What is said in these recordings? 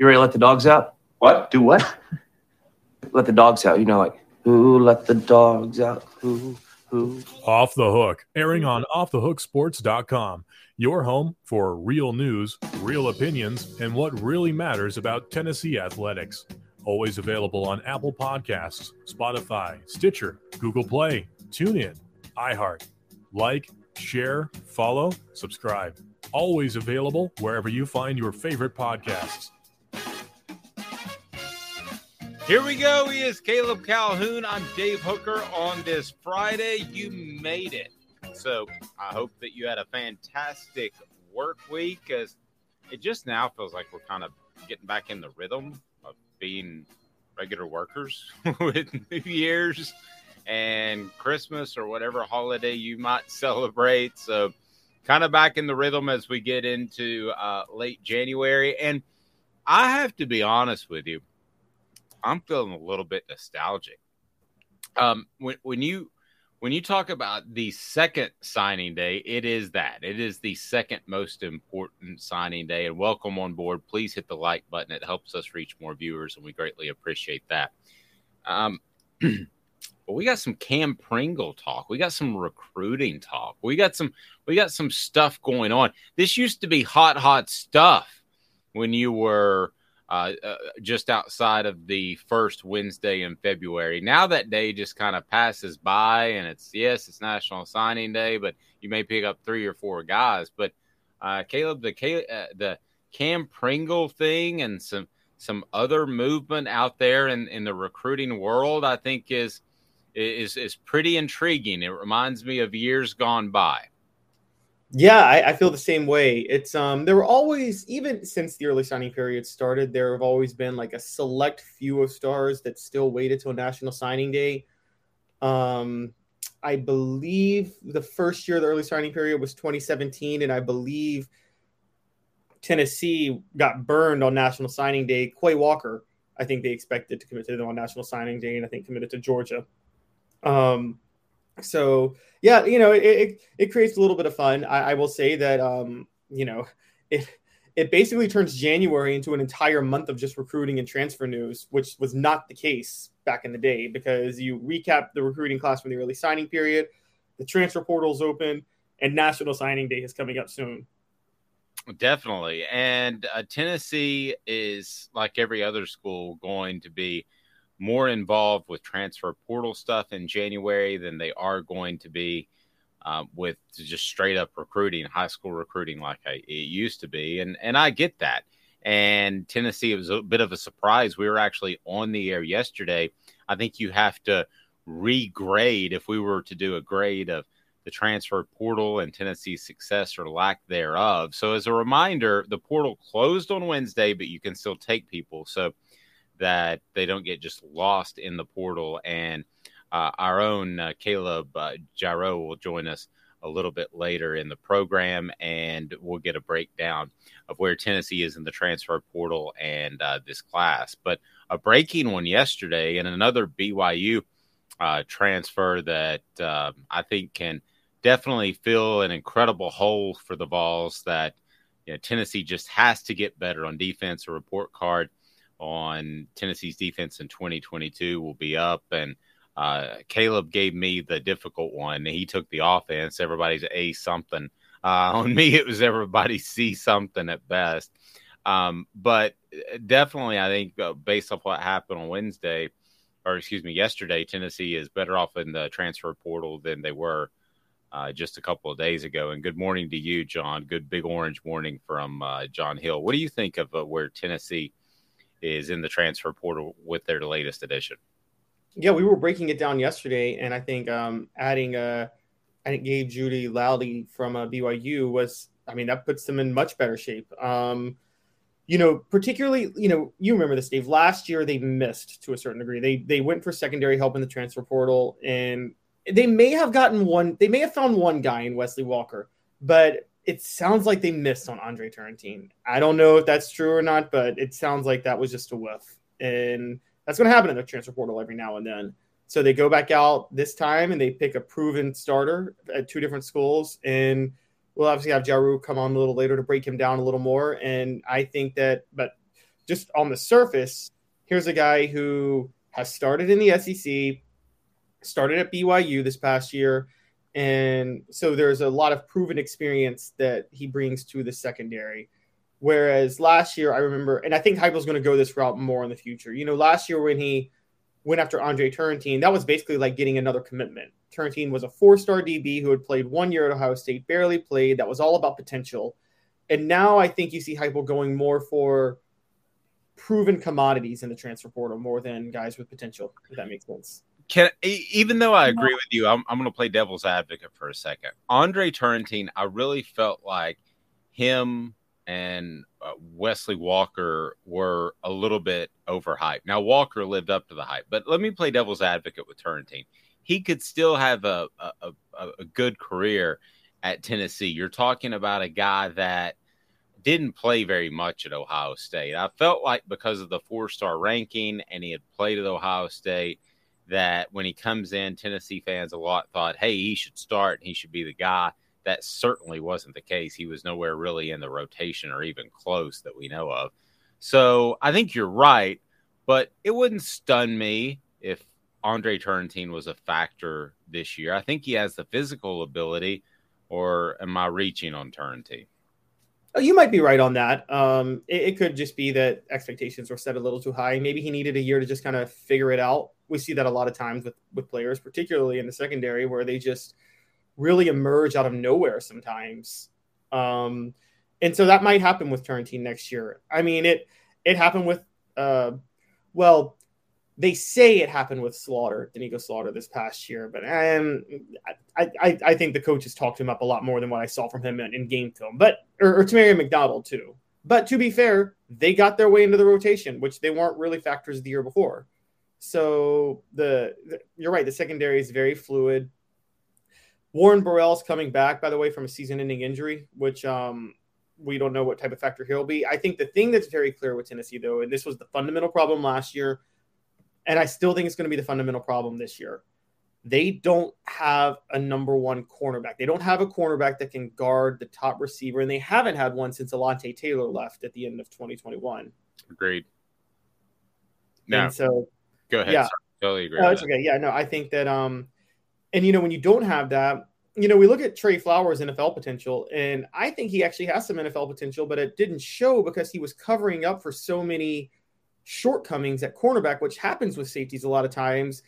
You ready to let the dogs out? What? Do what? let the dogs out. You know, like, who let the dogs out? Who, who? Off the Hook, airing on offthehooksports.com. Your home for real news, real opinions, and what really matters about Tennessee athletics. Always available on Apple Podcasts, Spotify, Stitcher, Google Play, TuneIn, iHeart. Like, share, follow, subscribe. Always available wherever you find your favorite podcasts. Here we go. He is Caleb Calhoun. I'm Dave Hooker. On this Friday, you made it. So I hope that you had a fantastic work week because it just now feels like we're kind of getting back in the rhythm of being regular workers with New Year's and Christmas or whatever holiday you might celebrate. So kind of back in the rhythm as we get into uh, late January. And I have to be honest with you. I'm feeling a little bit nostalgic. Um, when when you when you talk about the second signing day, it is that it is the second most important signing day. And welcome on board. Please hit the like button; it helps us reach more viewers, and we greatly appreciate that. Um, but we got some Cam Pringle talk. We got some recruiting talk. We got some we got some stuff going on. This used to be hot, hot stuff when you were uh, uh, just outside of the first Wednesday in February. Now that day just kind of passes by, and it's yes, it's National Signing Day, but you may pick up three or four guys. But uh, Caleb, the uh, the Cam Pringle thing, and some some other movement out there in, in the recruiting world, I think is is is pretty intriguing. It reminds me of years gone by. Yeah, I, I, feel the same way. It's um there were always even since the early signing period started, there have always been like a select few of stars that still waited till National Signing Day. Um I believe the first year of the early signing period was 2017, and I believe Tennessee got burned on National Signing Day. Quay Walker, I think they expected to commit to them on National Signing Day, and I think committed to Georgia. Um, so yeah, you know, it, it, it creates a little bit of fun. I, I will say that, um, you know, it, it basically turns January into an entire month of just recruiting and transfer news, which was not the case back in the day because you recap the recruiting class from the early signing period, the transfer portal's open, and National Signing Day is coming up soon. Definitely. And uh, Tennessee is, like every other school, going to be – more involved with transfer portal stuff in January than they are going to be uh, with just straight up recruiting, high school recruiting like I, it used to be. And and I get that. And Tennessee it was a bit of a surprise. We were actually on the air yesterday. I think you have to regrade if we were to do a grade of the transfer portal and Tennessee's success or lack thereof. So as a reminder, the portal closed on Wednesday, but you can still take people. So that they don't get just lost in the portal. And uh, our own uh, Caleb uh, Jarreau will join us a little bit later in the program, and we'll get a breakdown of where Tennessee is in the transfer portal and uh, this class. But a breaking one yesterday, and another BYU uh, transfer that uh, I think can definitely fill an incredible hole for the Vols that you know, Tennessee just has to get better on defense. A report card on Tennessee's defense in 2022 will be up. And uh, Caleb gave me the difficult one. He took the offense. Everybody's A something. Uh, on me, it was everybody C something at best. Um, but uh, definitely, I think uh, based off what happened on Wednesday, or excuse me, yesterday, Tennessee is better off in the transfer portal than they were uh, just a couple of days ago. And good morning to you, John. Good big orange morning from uh, John Hill. What do you think of uh, where Tennessee is in the transfer portal with their latest edition? Yeah, we were breaking it down yesterday, and I think um, adding uh, I think Gabe Jeudy-Lally from uh, BYU was, I mean, that puts them in much better shape. Um, you know, particularly, you know, you remember this, Dave. Last year they missed to a certain degree. They they went for secondary help in the transfer portal, and they may have gotten one. They may have found one guy in Wesley Walker, but it sounds like they missed on Andre Turrentine. I don't know if that's true or not, but it sounds like that was just a whiff, and that's going to happen in the transfer portal every now and then. So they go back out this time and they pick a proven starter at two different schools, and We'll obviously have Jarreau come on a little later to break him down a little more. And I think that, but just on the surface, here's a guy who has started in the SEC, started at BYU this past year. And so there's a lot of proven experience that he brings to the secondary. Whereas last year, I remember, and I think Heupel's going to go this route more in the future. You know, last year when he went after Andre Turrentine, that was basically like getting another commitment. Turrentine was a four star DB who had played one year at Ohio State, barely played. That was all about potential. And now I think you see Heupel going more for proven commodities in the transfer portal more than guys with potential, if that makes sense. Can even though I agree with you, I'm, I'm going to play devil's advocate for a second. Andre Turrentine, I really felt like him and uh, Wesley Walker were a little bit overhyped. Now Walker lived up to the hype, but let me play devil's advocate with Turrentine he could still have a, a, a good career at Tennessee. You're talking about a guy that didn't play very much at Ohio State. I felt like because of the four star ranking and he had played at Ohio State, that when he comes in, Tennessee fans a lot thought, hey, he should start and he should be the guy. That certainly wasn't the case. He was nowhere really in the rotation or even close that we know of. So I think you're right, but it wouldn't stun me if Andre Turrentine was a factor this year. I think he has the physical ability, or am I reaching on Turrentine? Oh, you might be right on that. Um, it, it, could just be that expectations were set a little too high. Maybe he needed a year to just kind of figure it out. We see that a lot of times with with players, particularly in the secondary, where they just really emerge out of nowhere sometimes. Um, and so that might happen with Turrentine next year. I mean, it it happened with uh, well, they say it happened with Slaughter, Doneiko Slaughter, this past year, but um, I, I, I think the coaches talked him up a lot more than what I saw from him in, in game film, but or, or McDonald too. But to be fair, they got their way into the rotation, which they weren't really factors the year before. So the, the you're right, the secondary is very fluid. Warren Burrell's coming back, by the way, from a season-ending injury, which um, we don't know what type of factor he'll be. I think the thing that's very clear with Tennessee, though, and this was the fundamental problem last year and I still think it's going to be the fundamental problem this year. They don't have a number one cornerback. They don't have a cornerback that can guard the top receiver, and they haven't had one since Alontae Taylor left at the end of 2021. Agreed. No. And so go ahead. Yeah. Sorry. Totally agree. No, it's okay. Yeah, no, I think that um and you know, when you don't have that, you know, we look at Trey Flowers' NFL potential, and I think he actually has some NFL potential, but it didn't show because he was covering up for so many shortcomings at cornerback, which happens with safeties a lot of times.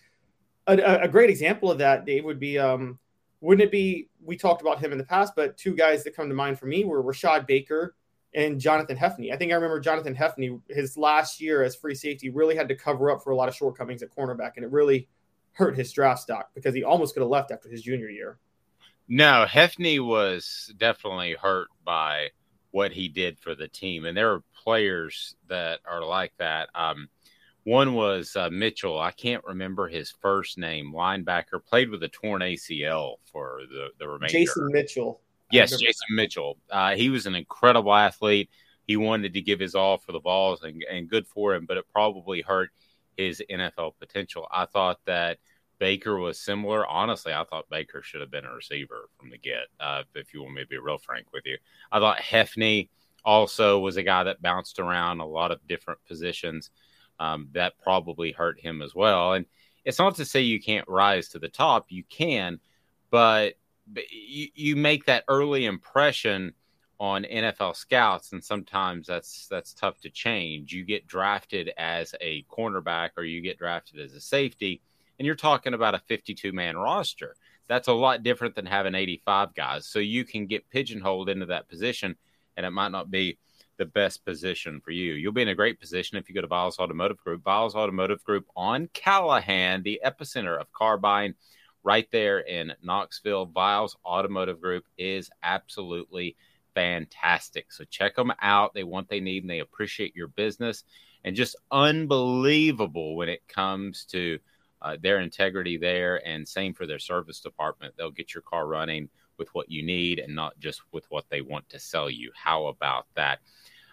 A, a great example of that, Dave, would be um, wouldn't it be? We talked about him in the past, but two guys that come to mind for me were Rashad Baker and Jonathan Hefney. I think I remember Jonathan Hefney, his last year as free safety, really had to cover up for a lot of shortcomings at cornerback, and it really hurt his draft stock because he almost could have left after his junior year. No, Hefney was definitely hurt by what he did for the team, and there are players that are like that. Um, one was uh, Mitchell. I can't remember his first name. Linebacker played with a torn ACL for the the remainder. Jason Mitchell. Yes, Jason Mitchell. Uh, he was an incredible athlete. He wanted to give his all for the Vols, and, and good for him. But it probably hurt his NFL potential. I thought that Baker was similar. Honestly, I thought Baker should have been a receiver from the get. Uh, if you want me to be real frank with you, I thought Hefney also was a guy that bounced around a lot of different positions. Um, that probably hurt him as well. And it's not to say you can't rise to the top. You can, but, but you, you make that early impression on NFL scouts, and sometimes that's that's tough to change. You get drafted as a cornerback, or you get drafted as a safety, and you're talking about a 52 man roster. That's a lot different than having 85 guys. So you can get pigeonholed into that position, and it might not be the best position for you. You'll be in a great position if you go to Viles Automotive Group. Viles Automotive Group on Callahan, the epicenter of car buying, right there in Knoxville. Viles Automotive Group is absolutely fantastic. So check them out. They want, they need, and they appreciate your business. And just unbelievable when it comes to uh, their integrity there. And same for their service department. They'll get your car running with what you need and not just with what they want to sell you. How about that?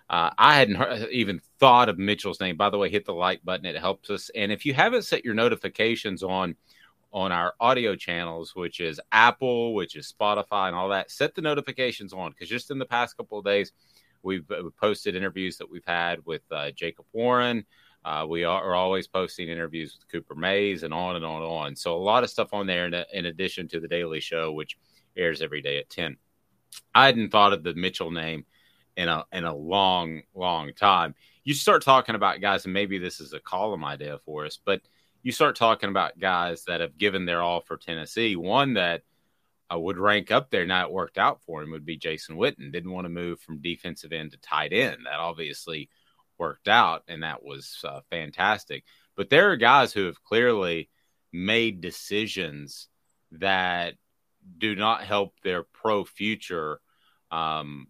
Uh, I hadn't heard, even thought of Mitchell's name. By the way, hit the like button; it helps us. And if you haven't set your notifications on on our audio channels, which is Apple, which is Spotify, and all that, set the notifications on because just in the past couple of days, we've, posted interviews that we've had with uh, Jacob Warren. Uh, we are, always posting interviews with Cooper Mays and on and on and on. So a lot of stuff on there in, in addition to the Daily Show, which airs every day at 10. I hadn't thought of the Mitchell name in a in a long, long time. You start talking about guys, and maybe this is a column idea for us, but you start talking about guys that have given their all for Tennessee. One that uh, would rank up there, now it worked out for him, would be Jason Witten. Didn't want to move from defensive end to tight end. That obviously worked out, and that was uh, fantastic. But there are guys who have clearly made decisions that do not help their pro future um,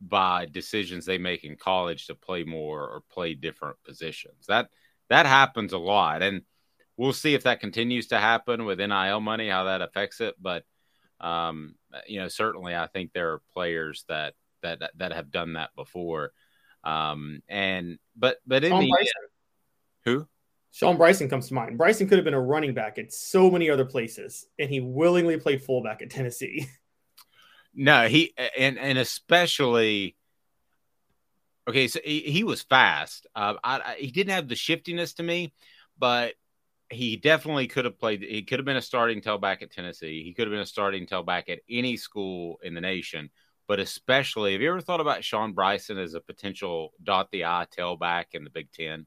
by decisions they make in college to play more or play different positions. That that happens a lot, and we'll see if that continues to happen with NIL money, how that affects it. But um, you know, certainly, I think there are players that that that have done that before. Um, and but but in Sean the who Shawn Bryson comes to mind. Bryson could have been a running back at so many other places, and he willingly played fullback at Tennessee. No, he and and especially okay. So he, he was fast. Uh, I, I, he didn't have the shiftiness to me, but he definitely could have played. He could have been a starting tailback at Tennessee. He could have been a starting tailback at any school in the nation. But especially, have you ever thought about Shawn Bryson as a potential dot the I tailback in the Big Ten?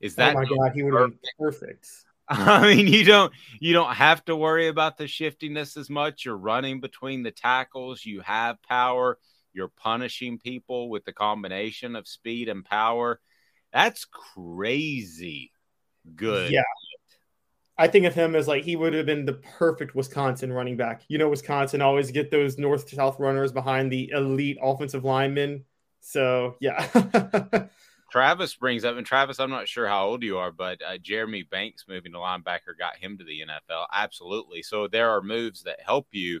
Is oh that oh my god, he would have been perfect. I mean, you don't you don't have to worry about the shiftiness as much. You're running between the tackles. You have power. You're punishing people with the combination of speed and power. That's crazy good. Yeah. I think of him as like he would have been the perfect Wisconsin running back. You know, Wisconsin always get those north south runners behind the elite offensive linemen. So yeah. Travis brings up, and Travis, I'm not sure how old you are, but uh, Jeremy Banks moving to linebacker got him to the NFL. Absolutely. So there are moves that help you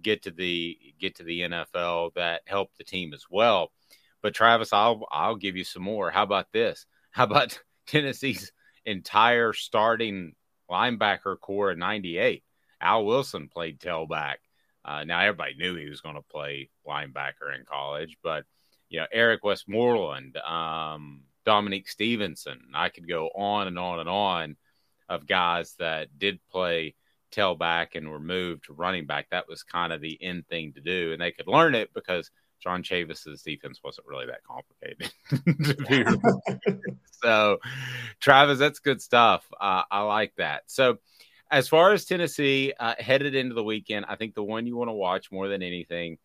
get to the get to the NFL that help the team as well. But Travis, I'll I'll give you some more. How about this? How about Tennessee's entire starting linebacker corps in '98? Al Wilson played tailback. Uh, now everybody knew he was going to play linebacker in college, but you know, Eric Westmoreland, um, Dominique Stevenson. I could go on and on and on of guys that did play tailback and were moved to running back. That was kind of the end thing to do, and they could learn it because John Chavis's defense wasn't really that complicated. so, Travis, that's good stuff. Uh, I like that. So, as far as Tennessee uh, headed into the weekend, I think the one you want to watch more than anything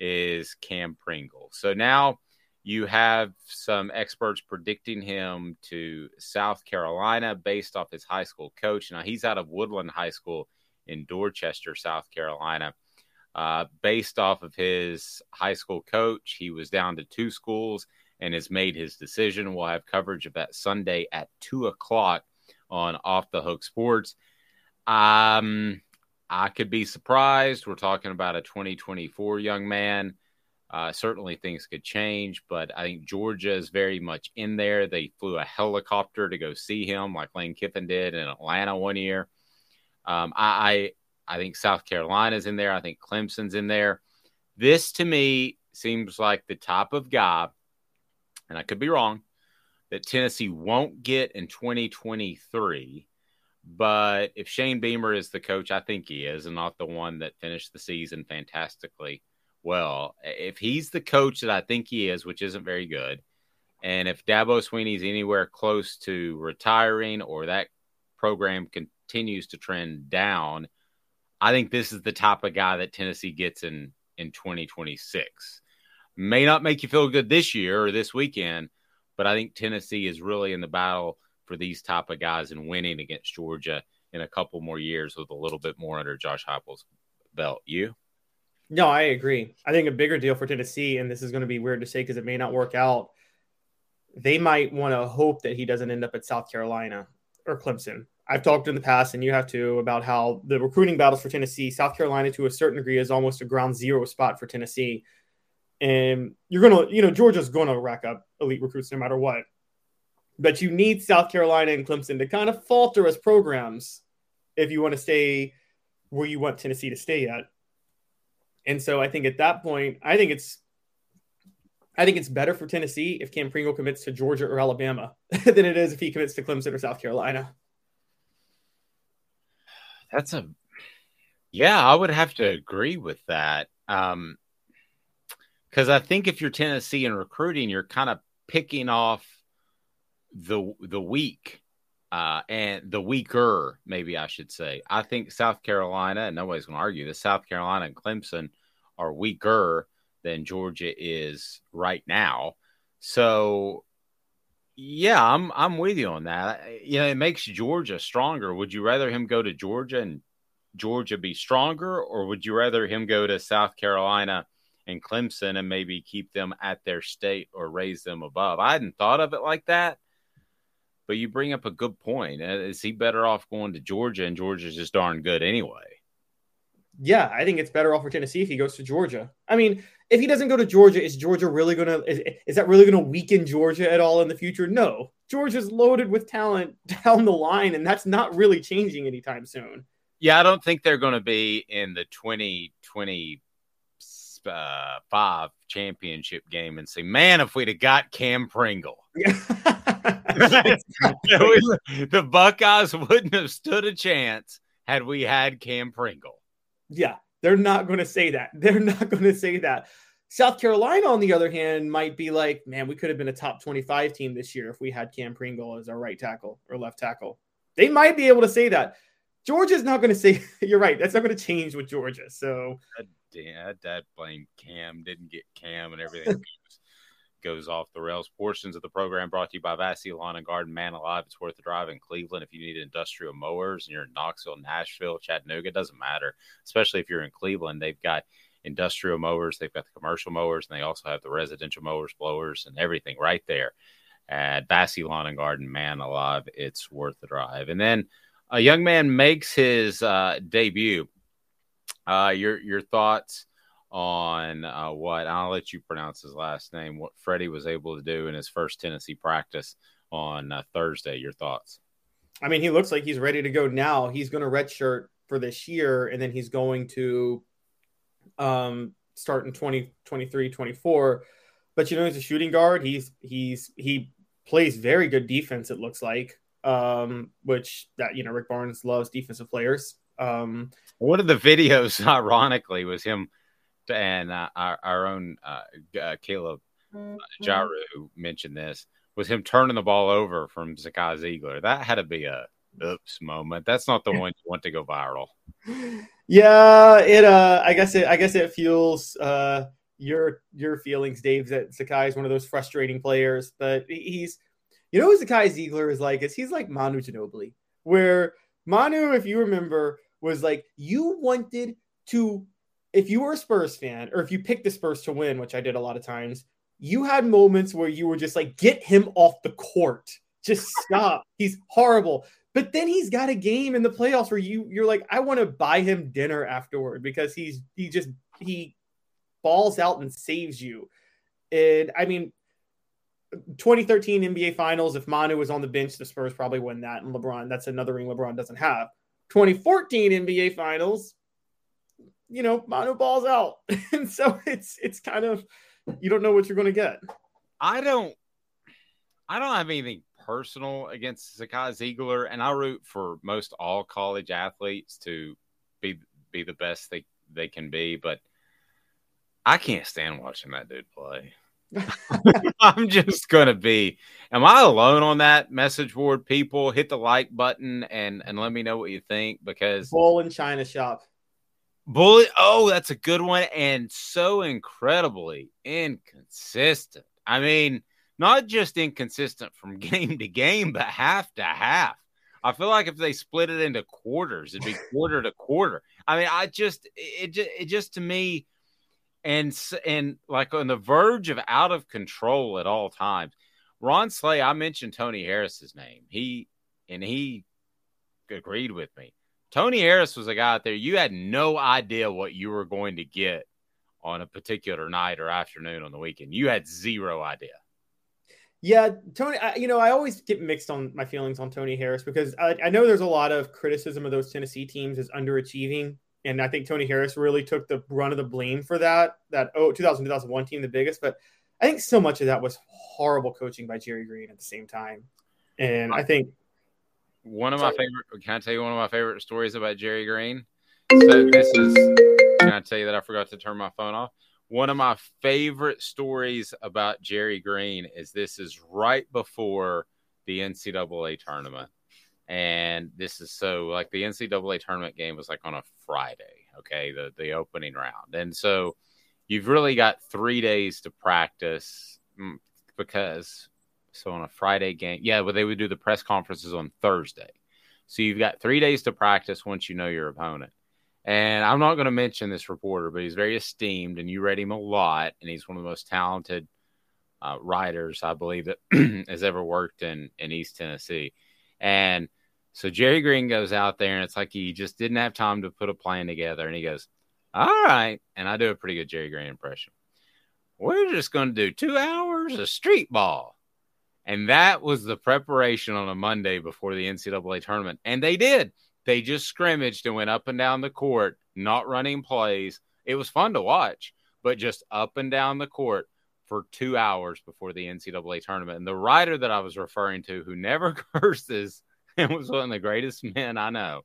is Cam Pringle. So now you have some experts predicting him to South Carolina based off his high school coach. Now he's out of Woodland High School in Dorchester, South Carolina. Uh, based off of his high school coach, he was down to two schools and has made his decision. We'll have coverage of that Sunday at two o'clock on Off the Hook Sports. Um, I could be surprised. We're talking about a 2024 young man. Uh, certainly things could change, but I think Georgia is very much in there. They flew a helicopter to go see him, like Lane Kiffin did in Atlanta one year. Um, I, I I think South Carolina's in there. I think Clemson's in there. This to me seems like the top of guy, and I could be wrong, that Tennessee won't get in 2023. But if Shane Beamer is the coach, I think he is, and not the one that finished the season fantastically well. If he's the coach that I think he is, which isn't very good, and if Dabo Swinney's anywhere close to retiring or that program continues to trend down, I think this is the type of guy that Tennessee gets in in 2026. May not make you feel good this year or this weekend, but I think Tennessee is really in the battle for these type of guys and winning against Georgia in a couple more years with a little bit more under Josh Heupel's belt. You? No, I agree. I think a bigger deal for Tennessee, and this is going to be weird to say because it may not work out. They might want to hope that he doesn't end up at South Carolina or Clemson. I've talked in the past, and you have to, about how the recruiting battles for Tennessee, South Carolina to a certain degree is almost a ground zero spot for Tennessee. And you're going to, you know, Georgia's going to rack up elite recruits no matter what. But you need South Carolina and Clemson to kind of falter as programs if you want to stay where you want Tennessee to stay at. And so I think at that point, I think it's I think it's better for Tennessee if Cam Pringle commits to Georgia or Alabama than it is if he commits to Clemson or South Carolina. That's a yeah, I would have to agree with that. Um because I think if you're Tennessee and recruiting, you're kind of picking off the the weak uh, and the weaker, maybe I should say. I think South Carolina, and nobody's going to argue that South Carolina and Clemson are weaker than Georgia is right now. So, yeah, I'm I'm with you on that. You know, it makes Georgia stronger. Would you rather him go to Georgia and Georgia be stronger, or would you rather him go to South Carolina and Clemson and maybe keep them at their state or raise them above? I hadn't thought of it like that but you bring up a good point. Uh, is he better off going to Georgia? And Georgia's just darn good anyway. Yeah, I think it's better off for Tennessee if he goes to Georgia. I mean, if he doesn't go to Georgia, is Georgia really going to is, that really going to weaken Georgia at all in the future? No. Georgia's loaded with talent down the line and that's not really changing anytime soon. Yeah, I don't think they're going to be in the 2025 uh, championship game and say, "Man, if we'd have got Cam Pringle." the Buckeyes wouldn't have stood a chance had we had Cam Pringle. Yeah, they're not going to say that. They're not going to say that. South Carolina, on the other hand, might be like, man, we could have been a top 25 team this year if we had Cam Pringle as our right tackle or left tackle. They might be able to say that. Georgia's not going to say, you're right. That's not going to change with Georgia. So, Dad, Dad blame Cam, didn't get Cam and everything. Goes off the rails. Portions of the program brought to you by Vassy Lawn and Garden. Man alive, it's worth the drive in Cleveland. If you need industrial mowers and you're in Knoxville, Nashville, Chattanooga, doesn't matter. Especially if you're in Cleveland, they've got industrial mowers, they've got the commercial mowers, and they also have the residential mowers, blowers, and everything right there at Vassy Lawn and Garden. Man alive, it's worth the drive. And then a young man makes his uh, debut. Uh, your your thoughts on uh, what I'll let you pronounce his last name. What Freddie was able to do in his first Tennessee practice on uh, Thursday. Your thoughts? I mean, he looks like he's ready to go now. He's going to redshirt for this year, and then he's going to um, start in 2023, 24. But you know, he's a shooting guard. He's he's he plays very good defense. It looks like, um, which that you know Rick Barnes loves defensive players. Um, One of the videos, ironically, was him and uh, our, our own uh, uh, Caleb mm-hmm. Jarreau mentioned this was him turning the ball over from Zakai Zeigler. That had to be a oops moment. That's not the one you want to go viral. Yeah, it. Uh, I guess it. I guess it fuels uh your your feelings, Dave. That Zakai is one of those frustrating players, but he's, you know, who Zakai Zeigler is like is he's like Manu Ginobili, where Manu, if you remember, was like you wanted to if you were a Spurs fan or if you picked the Spurs to win, which I did a lot of times, you had moments where you were just like, get him off the court. Just stop. he's horrible. But then he's got a game in the playoffs where you you're like, I want to buy him dinner afterward because he's he just he balls out and saves you. And I mean, 2013 NBA Finals, if Manu was on the bench, the Spurs probably win that. And LeBron, that's another ring LeBron doesn't have. 2014 NBA Finals, you know, Manu balls out, and so it's it's kind of you don't know what you're going to get. I don't, I don't have anything personal against Zakai Zeigler, and I root for most all college athletes to be be the best they they can be, but I can't stand watching that dude play. I'm just gonna be. Am I alone on that message board? People hit the like button and and let me know what you think because Bull in China shop. Bullet. Oh, that's a good one and so incredibly inconsistent. I mean, not just inconsistent from game to game, but half to half. I feel like if they split it into quarters, it'd be quarter to quarter. I mean, I just it just it just to me and and like on the verge of out of control at all times. Ron Slay, I mentioned Tony Harris's name. He and he agreed with me. Tony Harris was a guy out there you had no idea what you were going to get on a particular night or afternoon on the weekend. You had zero idea. Yeah, Tony. I, you know, I always get mixed on my feelings on Tony Harris because I, I know there's a lot of criticism of those Tennessee teams as underachieving and I think Tony Harris really took the run of the blame for that. That oh 2000 2001 team, the biggest, but I think so much of that was horrible coaching by Jerry Green at the same time. And I think one of my favorite. Can I tell you one of my favorite stories about Jerry Green? So this is. Can I tell you that I forgot to turn my phone off? One of my favorite stories about Jerry Green is this is right before the NCAA tournament. And this is so like the NCAA tournament game was like on a Friday, okay, the the opening round. And so you've really got 3 days to practice mm, because so on a Friday game, yeah, but they would do the press conferences on Thursday. So you've got 3 days to practice once you know your opponent. And I'm not going to mention this reporter, but he's very esteemed, and you read him a lot, and he's one of the most talented uh, writers I believe that has ever worked in in East Tennessee. And so Jerry Green goes out there and it's like he just didn't have time to put a plan together. And he goes, All right. And I do a pretty good Jerry Green impression. We're just going to do two hours of street ball. And that was the preparation on a Monday before the NCAA tournament. And they did. They just scrimmaged and went up and down the court, not running plays. It was fun to watch, but just up and down the court for two hours before the NCAA tournament. And the writer that I was referring to, who never curses, and was one of the greatest men I know,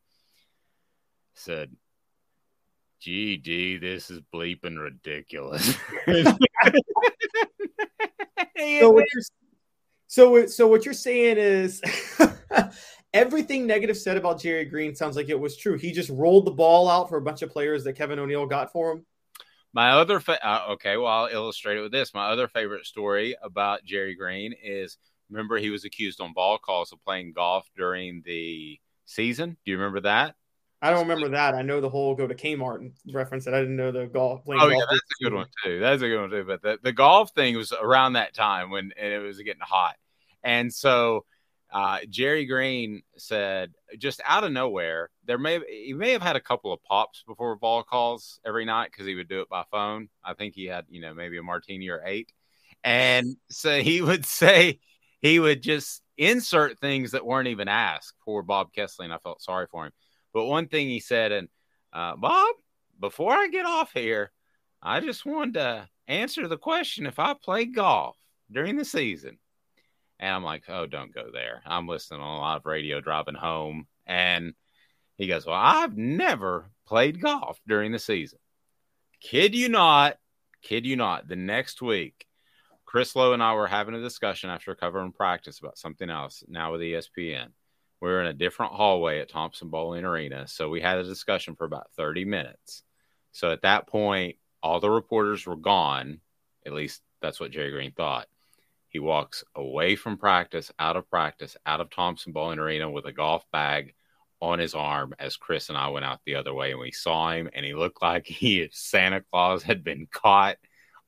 said, GD, this is bleeping ridiculous. so, what so, so what you're saying is everything negative said about Jerry Green sounds like it was true. He just rolled the ball out for a bunch of players that Kevin O'Neill got for him. My other, fa- uh, okay, well, I'll illustrate it with this. My other favorite story about Jerry Green is – Remember, he was accused on Vol Calls of playing golf during the season. Do you remember that? I don't remember that. I know the whole go to Kmart reference that I didn't know the golf. Playing oh golf yeah, that's a good one too. That's a good one too. But the, the golf thing was around that time when it was getting hot, and so uh, Jerry Green said just out of nowhere there may he may have had a couple of pops before Vol Calls every night because he would do it by phone. I think he had you know maybe a martini or eight, and so he would say he would just insert things that weren't even asked. Poor Bob Kesling. I felt sorry for him. But one thing he said, and uh, Bob, before I get off here, I just wanted to answer the question if I play golf during the season. And I'm like, oh, don't go there. I'm listening on a lot of radio driving home. And he goes, well, I've never played golf during the season. Kid you not, kid you not. The next week, Chris Lowe and I were having a discussion after covering practice about something else now with ESPN. We are in a different hallway at Thompson-Boling Arena. So we had a discussion for about 30 minutes. So at that point, all the reporters were gone. At least that's what Jerry Green thought. He walks away from practice, out of practice, out of Thompson-Boling Arena with a golf bag on his arm as Chris and I went out the other way and we saw him and he looked like he Santa Claus had been caught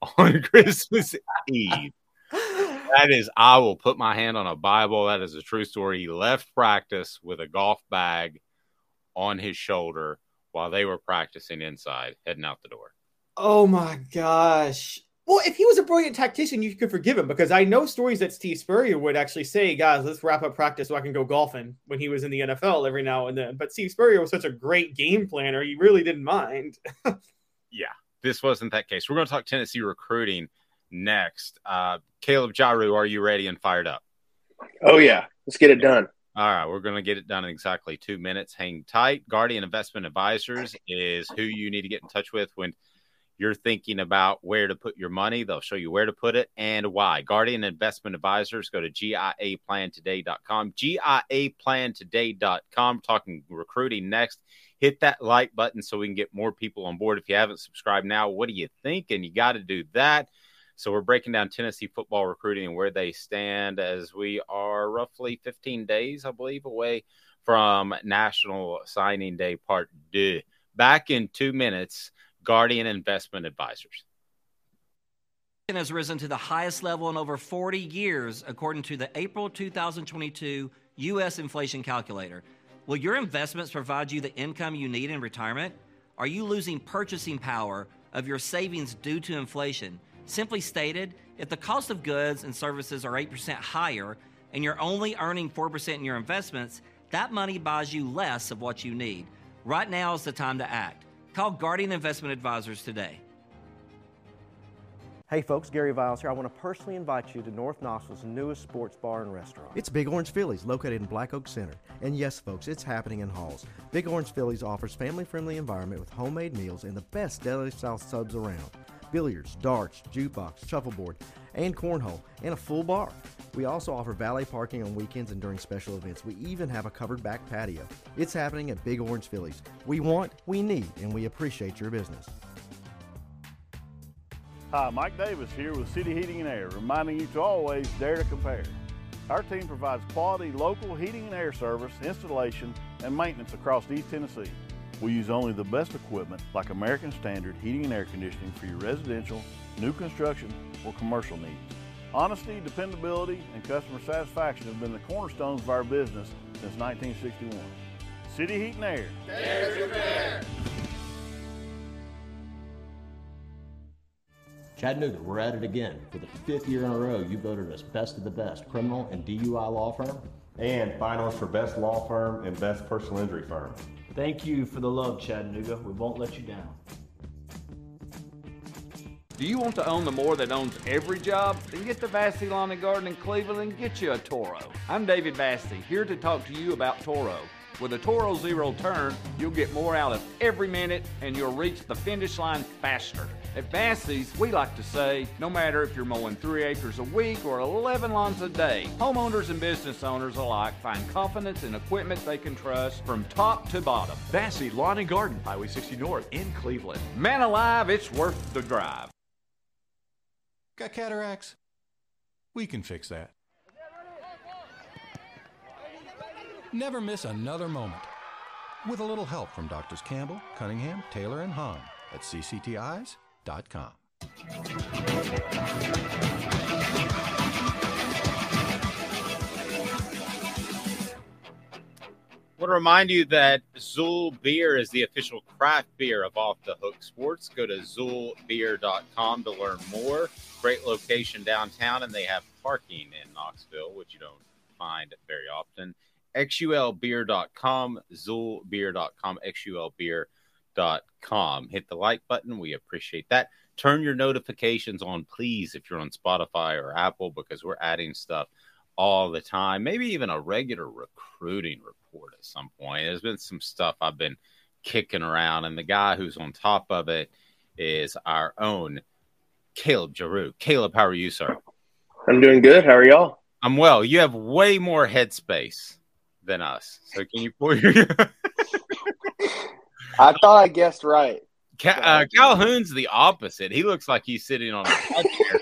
on Christmas Eve. That is, I will put my hand on a Bible. That is a true story. He left practice with a golf bag on his shoulder while they were practicing inside, heading out the door. Oh my gosh. Well, if he was a brilliant tactician, you could forgive him because I know stories that Steve Spurrier would actually say, guys, let's wrap up practice so I can go golfing when he was in the NFL every now and then. But Steve Spurrier was such a great game planner, he really didn't mind. yeah, this wasn't that case. We're going to talk Tennessee recruiting next. Uh, Caleb Jarreau, are you ready and fired up? Oh, yeah. Let's get it done. All right, we're going to get it done in exactly two minutes. Hang tight. Guardian Investment Advisors is who you need to get in touch with when – you're thinking about where to put your money, they'll show you where to put it and why. Guardian Investment Advisors, go to GIAplantoday.com. GIAplantoday.com. Talking recruiting next. Hit that like button so we can get more people on board. If you haven't subscribed now, what do you think? And you got to do that. So we're breaking down Tennessee football recruiting and where they stand as we are roughly 15 days, I believe, away from National Signing Day Part 2. Back in two minutes. Guardian Investment Advisors. Has risen to the highest level in over 40 years, according to the April 2022 U.S. Inflation Calculator. Will your investments provide you the income you need in retirement? Are you losing purchasing power of your savings due to inflation? Simply stated, if the cost of goods and services are 8% higher and you're only earning 4% in your investments, that money buys you less of what you need. Right now is the time to act. Call Guardian Investment Advisors today. Hey folks, Gary Viles here. I want to personally invite you to North Knoxville's newest sports bar and restaurant. It's Big Orange Phillies, located in Black Oak Center. And yes, folks, it's happening in Halls. Big Orange Phillies offers family-friendly environment with homemade meals and the best deli-style subs around. Billiards, darts, jukebox, shuffleboard, and cornhole, and a full bar. We also offer valet parking on weekends and during special events. We even have a covered back patio. It's happening at Big Orange Phillies. We want, we need, and we appreciate your business. Hi, Mike Davis here with City Heating and Air, reminding you to always dare to compare. Our team provides quality local heating and air service, installation, and maintenance across East Tennessee. We use only the best equipment like American Standard heating and air conditioning for your residential, new construction, or commercial needs. Honesty, dependability, and customer satisfaction have been the cornerstones of our business since 1961. City Heat and Air. There's your fair. Chattanooga, we're at it again. For the fifth year in a row, you voted us best of the best criminal and DUI law firm. And finalists for best law firm and best personal injury firm. Thank you for the love, Chattanooga. We won't let you down. Do you want to own the more that owns every job? Then get to Vassy Lawn and Garden in Cleveland and get you a Toro. I'm David Vassy, here to talk to you about Toro. With a Toro Zero Turn, you'll get more out of every minute and you'll reach the finish line faster. At Vassy's, we like to say, no matter if you're mowing three acres a week or 11 lawns a day, homeowners and business owners alike find confidence in equipment they can trust from top to bottom. Vassy Lawn and Garden, Highway 60 North in Cleveland. Man alive, it's worth the drive. Got cataracts? We can fix that. Never miss another moment. With a little help from Doctors Campbell, Cunningham, Taylor, and Hahn at cctis.com. I want to remind you that XUL Beer is the official craft beer of Off the Hook Sports. Go to XULbeer.com to learn more. Great location downtown, and they have parking in Knoxville, which you don't find very often. XULbeer.com, zoolbeer.com, XULbeer.com. Hit the like button. We appreciate that. Turn your notifications on, please, if you're on Spotify or Apple, because we're adding stuff all the time. Maybe even a regular recruiting report at some point. There's been some stuff I've been kicking around, and the guy who's on top of it is our own Caleb Jarreau. Caleb, how are you, sir? I'm doing good. How are y'all? I'm well. You have way more headspace than us. So can you pull your I thought I guessed right. Cal- uh, Calhoun's the opposite. He looks like he's sitting on a chair.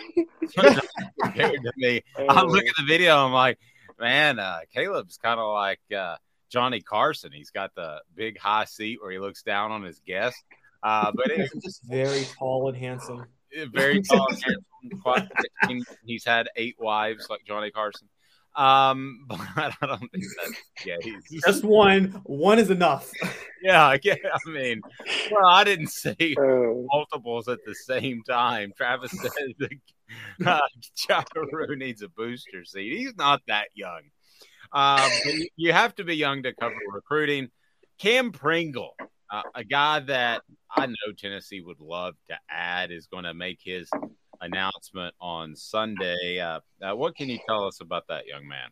compared to me. I look at the video. I'm like, man, uh, Caleb's kind of like uh, Johnny Carson. He's got the big high seat where he looks down on his guest. Uh, but it's just very tall and handsome. Very tall and handsome. He's had eight wives like Johnny Carson. Um, but I don't think that's yeah. He's Just one. One is enough. yeah, yeah. I mean, well, I didn't say multiples at the same time. Travis said that uh, Chakaroo needs a booster seat. He's not that young. Um, but you- you have to be young to cover recruiting. Cam Pringle, uh, a guy that I know Tennessee would love to add, is going to make his announcement on Sunday. Uh, uh, what can you tell us about that young man?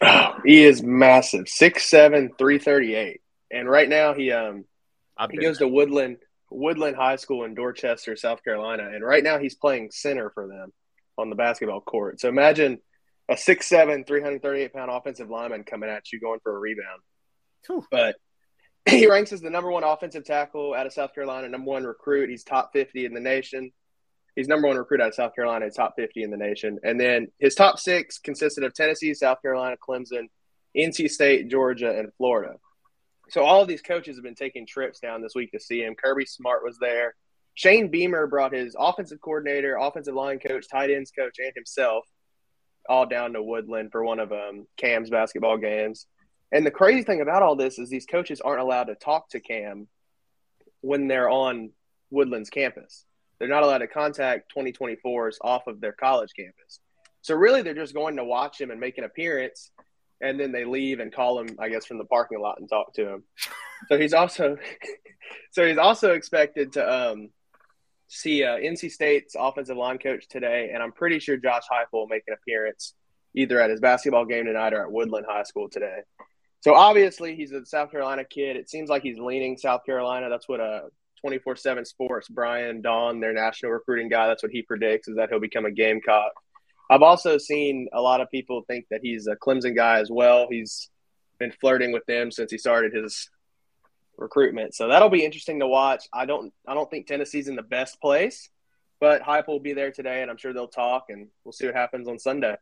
He is massive, 6'7", 338. And right now he um I've he been goes to Woodland Woodland High School in Dorchester, South Carolina. And right now he's playing center for them on the basketball court. So imagine a 6'7", 338 pound offensive lineman coming at you going for a rebound. But he ranks as the number one offensive tackle out of South Carolina, number one recruit. He's top 50 in the nation. He's number one recruit out of South Carolina, top 50 in the nation. And then his top six consisted of Tennessee, South Carolina, Clemson, NC State, Georgia, and Florida. So all of these coaches have been taking trips down this week to see him. Kirby Smart was there. Shane Beamer brought his offensive coordinator, offensive line coach, tight ends coach, and himself all down to Woodland for one of um, Cam's basketball games. And the crazy thing about all this is these coaches aren't allowed to talk to Cam when they're on Woodland's campus. They're not allowed to contact 2024s off of their college campus. So really, they're just going to watch him and make an appearance, and then they leave and call him, I guess, from the parking lot and talk to him. So he's also, so he's also expected to um, see uh, NC State's offensive line coach today, and I'm pretty sure Josh Heupel will make an appearance either at his basketball game tonight or at Woodland High School today. So obviously he's a South Carolina kid. It seems like he's leaning South Carolina. That's what a 24/7 Sports Brian Dohn, their national recruiting guy, that's what he predicts is that he'll become a Gamecock. I've also seen a lot of people think that he's a Clemson guy as well. He's been flirting with them since he started his recruitment. So that'll be interesting to watch. I don't I don't think Tennessee's in the best place, but Hype will be there today and I'm sure they'll talk and we'll see what happens on Sunday.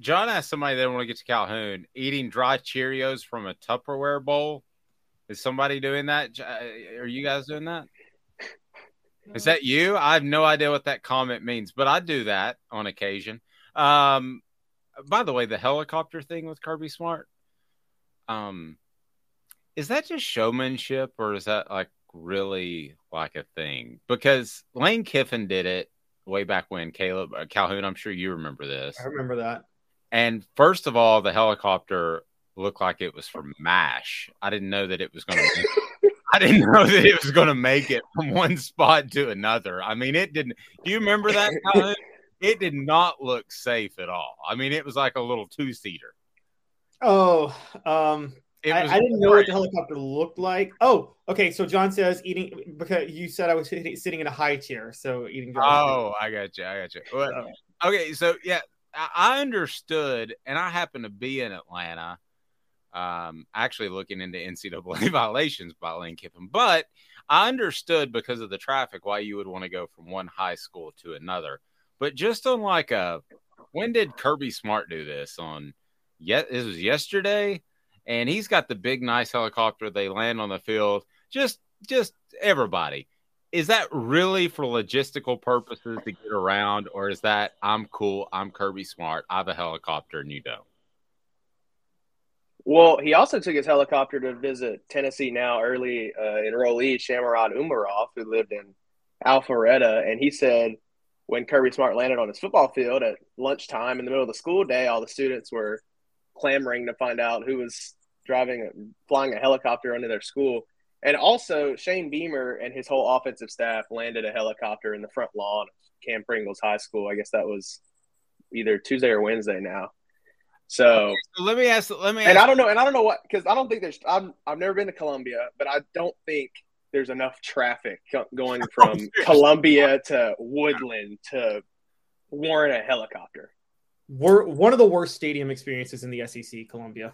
John asked somebody they want to get to Calhoun eating dry Cheerios from a Tupperware bowl. Is somebody doing that? Uh, Are you guys doing that? Is that you? I have no idea what that comment means, but I do that on occasion. Um, by the way, the helicopter thing with Kirby Smart, um, is that just showmanship or is that like really like a thing? Because Lane Kiffin did it way back when Caleb uh, Calhoun. I'm sure you remember this. I remember that. And first of all, the helicopter looked like it was for MASH. I didn't know that it was going to. I didn't know that it was going to make it from one spot to another. I mean, it didn't. Do you remember that? Calhoun? It did not look safe at all. I mean, it was like a little two seater. Oh, um, It I, was I didn't know what the helicopter looked like. Oh, okay. So John says eating because you said I was sitting sitting in a high chair, so eating. Oh, I got you. I got you. Well, okay, so yeah, I, I understood, and I happen to be in Atlanta, um, actually looking into NCAA violations by Lane Kiffin, but I understood because of the traffic why you would want to go from one high school to another. But just on like a, when did Kirby Smart do this? On yet this was yesterday, and he's got the big nice helicopter. They land on the field. Just, just everybody is that really for logistical purposes to get around, or is that I'm cool, I'm Kirby Smart, I have a helicopter and you don't? Well, he also took his helicopter to visit Tennessee now early uh, enrollee Shamarad Umarov, who lived in Alpharetta, and he said when Kirby Smart landed on his football field at lunchtime in the middle of the school day, all the students were clamoring to find out who was driving, flying a helicopter under their school. And also, Shane Beamer and his whole offensive staff landed a helicopter in the front lawn of Cam Pringles High School. I guess that was either Tuesday or Wednesday now. So, So let me ask. Let me. and I don't know, and I don't know what because I don't think there's. I'm, I've never been to Columbia, but I don't think there's enough traffic going oh, from Columbia to Woodland to warrant a helicopter. We're one of the worst stadium experiences in the SEC, Columbia.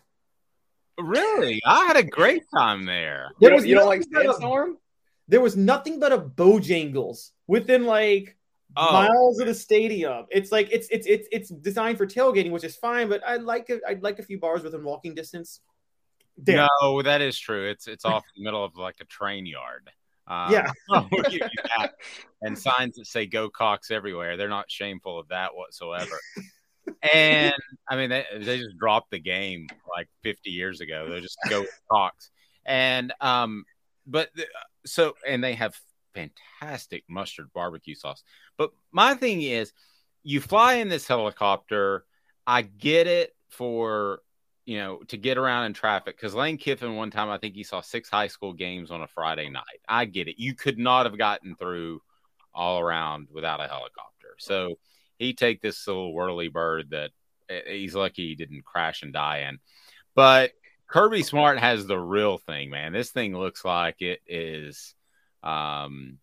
Really, I had a great time there. There don't, was you don't like nothing a- Sandstorm? There was nothing but a Bojangles within like Oh. miles of the stadium. It's like it's it's it's it's designed for tailgating, which is fine, but I like it. I'd like a few bars within walking distance. Damn. No, that is true. It's it's off in the middle of like a train yard. Um, Yeah. I'll give you that. And signs that say "Go Cox" everywhere. They're not shameful of that whatsoever. and I mean, they, they just dropped the game like 50 years ago. They just go Cox. And, um, but the, so, and they have fantastic mustard barbecue sauce. But my thing is, you fly in this helicopter. I get it for, you know, to get around in traffic because Lane Kiffin, one time, I think he saw six high school games on a Friday night. I get it. You could not have gotten through all around without a helicopter. So, he take this little whirly bird that eh, he's lucky he didn't crash and die in. But Kirby Smart has the real thing, man. This thing looks like it is um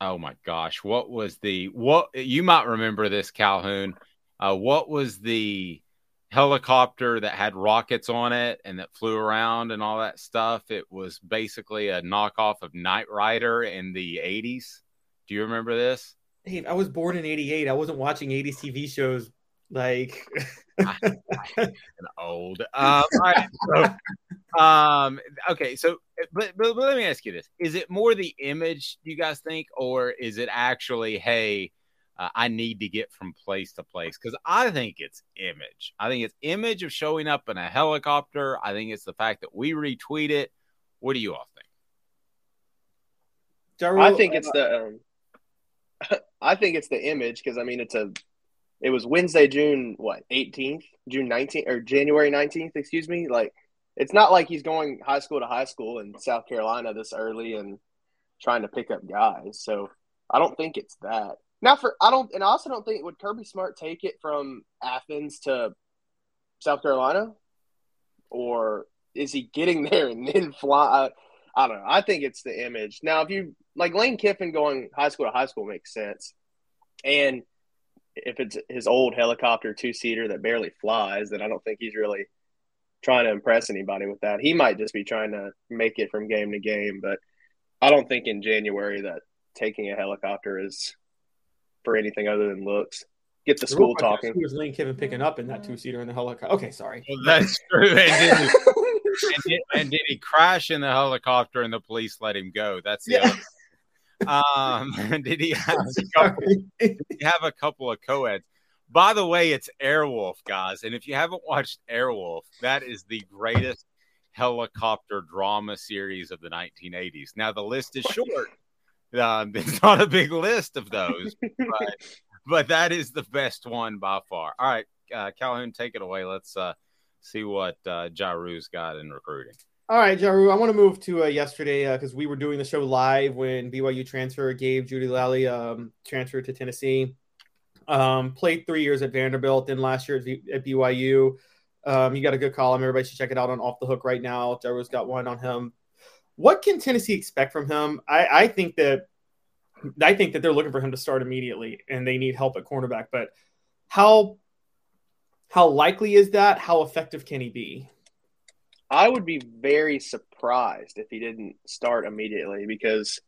oh my gosh, what was the what you might remember this Calhoun. Uh what was the helicopter that had rockets on it and that flew around and all that stuff? It was basically a knockoff of Knight Rider in the 80s. Do you remember this? Hey, I was born in '88. I wasn't watching '80s TV shows like an old. Um, right, so, um, okay, so but, but, but let me ask you this: Is it more the image? Do you guys think, or is it actually, hey, uh, I need to get from place to place? Because I think it's image. I think it's image of showing up in a helicopter. I think it's the fact that we retweet it. What do you all think? I think it's the. Um I think it's the image because I mean it's a it was Wednesday, June what, 18th, June 19th or January 19th, excuse me. Like it's not like he's going high school to high school in South Carolina this early and trying to pick up guys. So I don't think it's that. Now for I don't and I also don't think would Kirby Smart take it from Athens to South Carolina or is he getting there and then fly? I don't know. I think it's the image. Now, if you like Lane Kiffin going high school to high school makes sense, and if it's his old helicopter two seater that barely flies, then I don't think he's really trying to impress anybody with that. He might just be trying to make it from game to game, but I don't think in January that taking a helicopter is for anything other than looks. Get the school talking. Who was Lane Kiffin picking up in that two seater in the helicopter? Okay, sorry. Well, that's true. And and, did, and did he crash in the helicopter and the police let him go? That's the yeah. other. Um, did he have a couple, have a couple of co-eds? By the way, it's Airwolf, guys. And if you haven't watched Airwolf, that is the greatest helicopter drama series of the 1980s. Now the list is short. Um, it's not a big list of those, but, but that is the best one by far. All right, uh, Calhoun, take it away. Let's uh, see what uh, Jarreau's got in recruiting. All right, Jarreau, I want to move to uh, yesterday because uh, we were doing the show live when BYU transfer Gabe Jeudy-Lally um, transfer to Tennessee. Um, played three years at Vanderbilt, then last year at, at BYU. Um, you got a good column. Everybody should check it out on Off the Hook right now. Jarreau's got one on him. What can Tennessee expect from him? I, I think that I think that they're looking for him to start immediately, and they need help at cornerback. But how how likely is that? How effective can he be? I would be very surprised if he didn't start immediately because,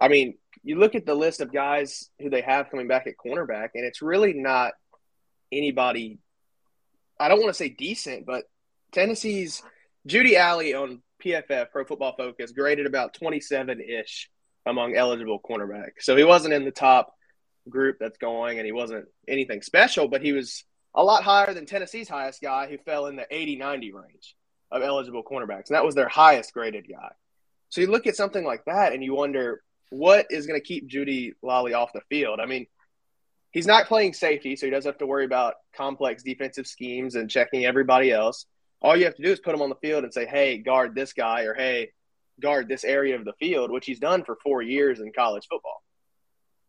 I mean, you look at the list of guys who they have coming back at cornerback, and it's really not anybody. I don't want to say decent, but Tennessee's Jeudy-Lally on PFF Pro Football Focus graded about 27 ish among eligible cornerbacks. So he wasn't in the top group that's going, and he wasn't anything special, but he was a lot higher than Tennessee's highest guy, who fell in the 80 90 range of eligible cornerbacks. And that was their highest graded guy. So you look at something like that and you wonder what is going to keep Jeudy-Lally off the field. I mean, he's not playing safety, so he doesn't have to worry about complex defensive schemes and checking everybody else. All you have to do is put him on the field and say, hey, guard this guy, or hey, guard this area of the field, which he's done for four years in college football.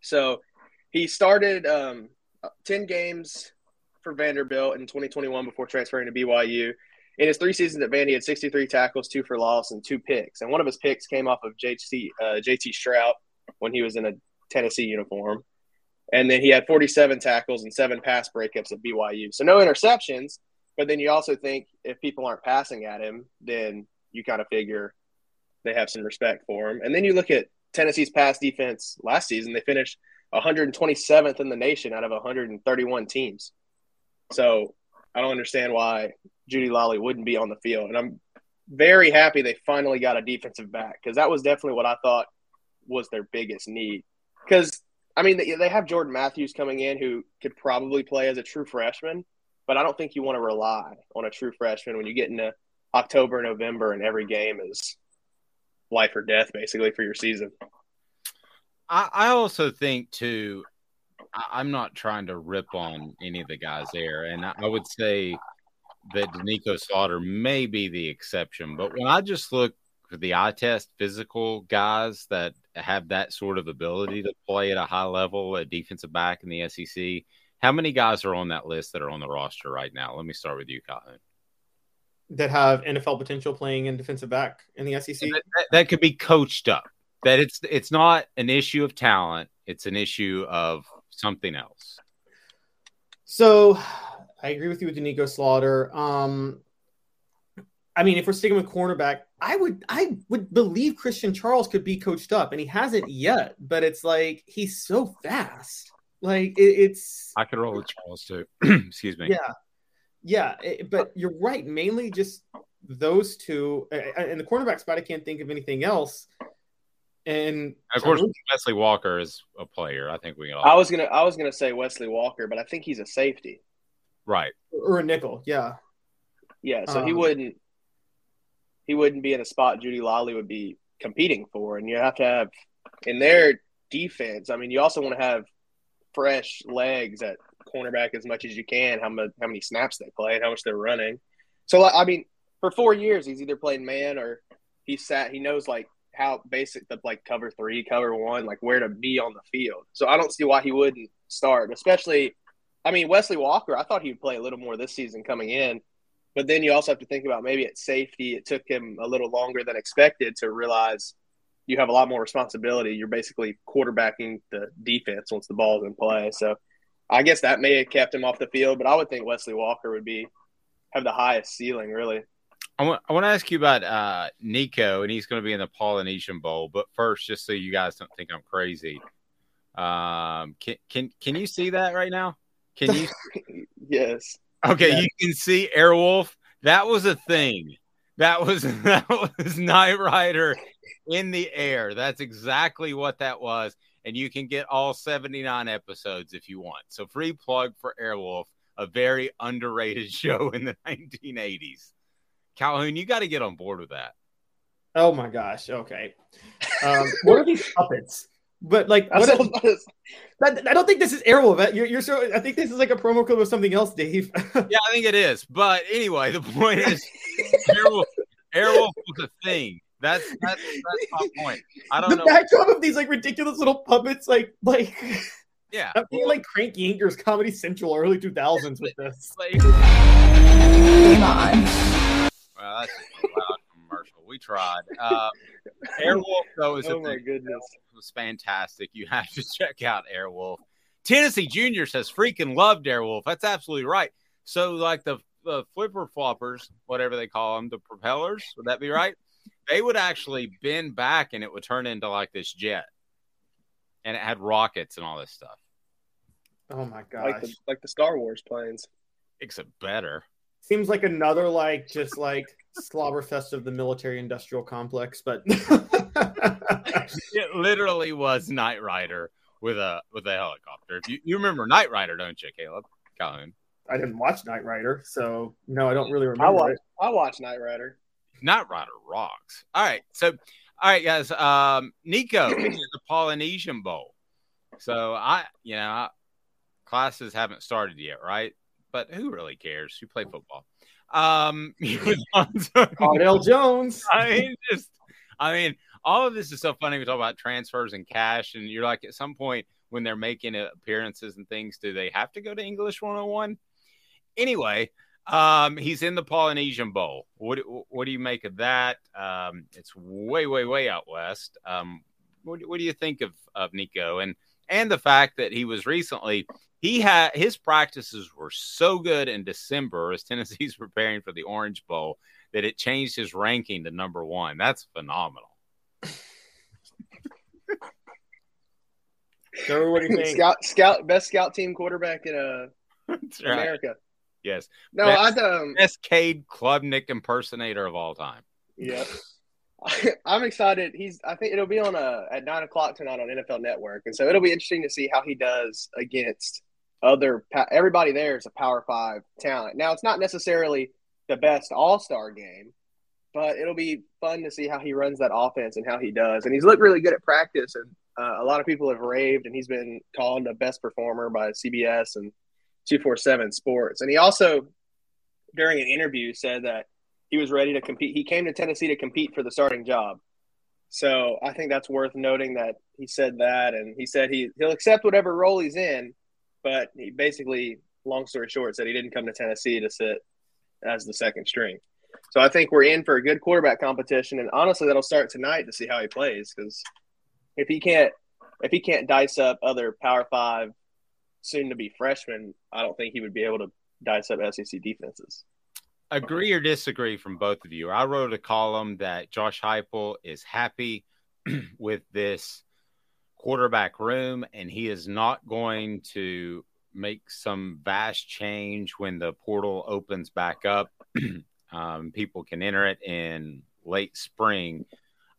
So he started um, 10 games for Vanderbilt in 2021 before transferring to BYU. In his three seasons at Vandy, he had 63 tackles, two for loss, and two picks. And one of his picks came off of JT, uh, JT Shrout when he was in a Tennessee uniform. And then he had 47 tackles and seven pass breakups at BYU. So no interceptions. But then you also think if people aren't passing at him, then you kind of figure they have some respect for him. And then you look at Tennessee's pass defense last season, they finished 127th in the nation out of 131 teams. So I don't understand why Jeudy-Lally wouldn't be on the field. And I'm very happy they finally got a defensive back because that was definitely what I thought was their biggest need. Because, I mean, they, they have Jordan Matthews coming in who could probably play as a true freshman, but I don't think you want to rely on a true freshman when you get into October, November, and every game is life or death basically for your season. I, I also think too. I, am not trying to rip on any of the guys there, and I, I would say that Doneiko Slaughter may be the exception. But when I just look for the eye test physical guys that have that sort of ability to play at a high level at defensive back in the SEC, how many guys are on that list that are on the roster right now? Let me start with you, Calhoun. That have NFL potential playing in defensive back in the SEC. That, that, that could be coached up. That it's it's not an issue of talent; it's an issue of something else. So, I agree with you with Doneiko Slaughter. Um, I mean, if we're sticking with cornerback, I would I would believe Christian Charles could be coached up, and he hasn't yet. But it's like he's so fast. Like it, it's. I could roll with Charles too. Excuse me. Yeah, yeah. It, but you're right. Mainly just those two, eh, eh, and the cornerback spot. I can't think of anything else. And of course, Wesley Walker is a player. I think we. All I was gonna I was gonna say Wesley Walker, but I think he's a safety. Right. Or a nickel. Yeah. Yeah. So um, he wouldn't he wouldn't be in a spot Jeudy-Lally would be competing for. And you have to have in their defense, I mean, you also want to have fresh legs at cornerback as much as you can, how much how many snaps they play and how much they're running. So I mean, for four years he's either played man or he sat he knows like how basic the like cover three, cover one, like where to be on the field. So I don't see why he wouldn't start, especially I mean Wesley Walker, I thought he would play a little more this season coming in. But then you also have to think about maybe at safety, it took him a little longer than expected to realize you have a lot more responsibility. You're basically quarterbacking the defense once the ball's in play. So I guess that may have kept him off the field, but I would think Wesley Walker would be have the highest ceiling, really. I want, I want to ask you about uh, Nico, and he's going to be in the Polynesian Bowl. But first, just so you guys don't think I'm crazy, um, can can can you see that right now? Can you? yes. Okay, yeah. you can see Airwolf. That was a thing. That was that was Knight Rider in the air. That's exactly what that was. And you can get all 79 episodes if you want. So free plug for Airwolf, a very underrated show in the 1980s. Calhoun, you got to get on board with that. Oh my gosh. Okay. Um, what are these puppets? But like, what is, I don't think this is Airwolf. You're, you're so. I think this is like a promo code or something else, Dave. yeah, I think it is. But anyway, the point is, Airwolf, Airwolf was a thing. That's that's that's my point. I don't the know. The backdrop of these like ridiculous little puppets, like like. Yeah, I'm feeling like Crank Yankers, Comedy Central, early 2000s with this. Like, Come on. Well, that's a loud commercial. We tried. Uh, Airwolf though is oh my thing. goodness was fantastic. You have to check out Airwolf. Tennessee Junior says freaking loved Airwolf. That's absolutely right. So like the the flipper floppers, whatever they call them, the propellers, would that be right? They would actually bend back and it would turn into like this jet, and it had rockets and all this stuff. Oh my gosh! Like the, like the Star Wars planes. Except better. Seems like another like just like slobberfest of the military industrial complex, but it literally was Knight Rider with a with a helicopter. You, you remember Knight Rider, don't you, Caleb Calhoun? I didn't watch Knight Rider, so no, I don't really remember. I watch, it. I watch Knight Rider. Knight Rider rocks. All right, so all right, guys. Um, Nico is the Polynesian Bowl. So I, you know, classes haven't started yet, right? But who really cares? You play football. Um, Cardale Jones. I mean, just, I mean, all of this is so funny. We talk about transfers and cash, and you're like, at some point when they're making appearances and things, do they have to go to English 101? Anyway, um, he's in the Polynesian Bowl. What what do you make of that? Um, it's way, way, way out west. Um, what, what do you think of of Nico and and the fact that he was recently he had his practices were so good in December as Tennessee's preparing for the Orange Bowl that it changed his ranking to number one. That's phenomenal. so what do you think? Scout, scout, best scout team quarterback in uh, America. Yes. No, best, I um, best Cade Klubnik impersonator of all time. Yeah. I'm excited. He's. I think it'll be on a uh, at nine o'clock tonight on NFL Network, and so it'll be interesting to see how he does against other everybody there is a Power Five talent. Now it's not necessarily the best All Star game, but it'll be fun to see how he runs that offense and how he does. And he's looked really good at practice, and uh, a lot of people have raved, and he's been called the best performer by CBS and two four seven Sports. And he also, during an interview, said that he was ready to compete. He came to Tennessee to compete for the starting job. So I think that's worth noting that he said that, and he said he he'll accept whatever role he's in, but he basically, long story short, said he didn't come to Tennessee to sit as the second string. So I think we're in for a good quarterback competition, and honestly, that'll start tonight to see how he plays. Because if he can't, if he can't dice up other Power Five, soon to be freshmen, I don't think he would be able to dice up SEC defenses agree or disagree from both of you. I wrote a column that Josh Heupel is happy with this quarterback room, and he is not going to make some vast change when the portal opens back up. um, people can enter it in late spring.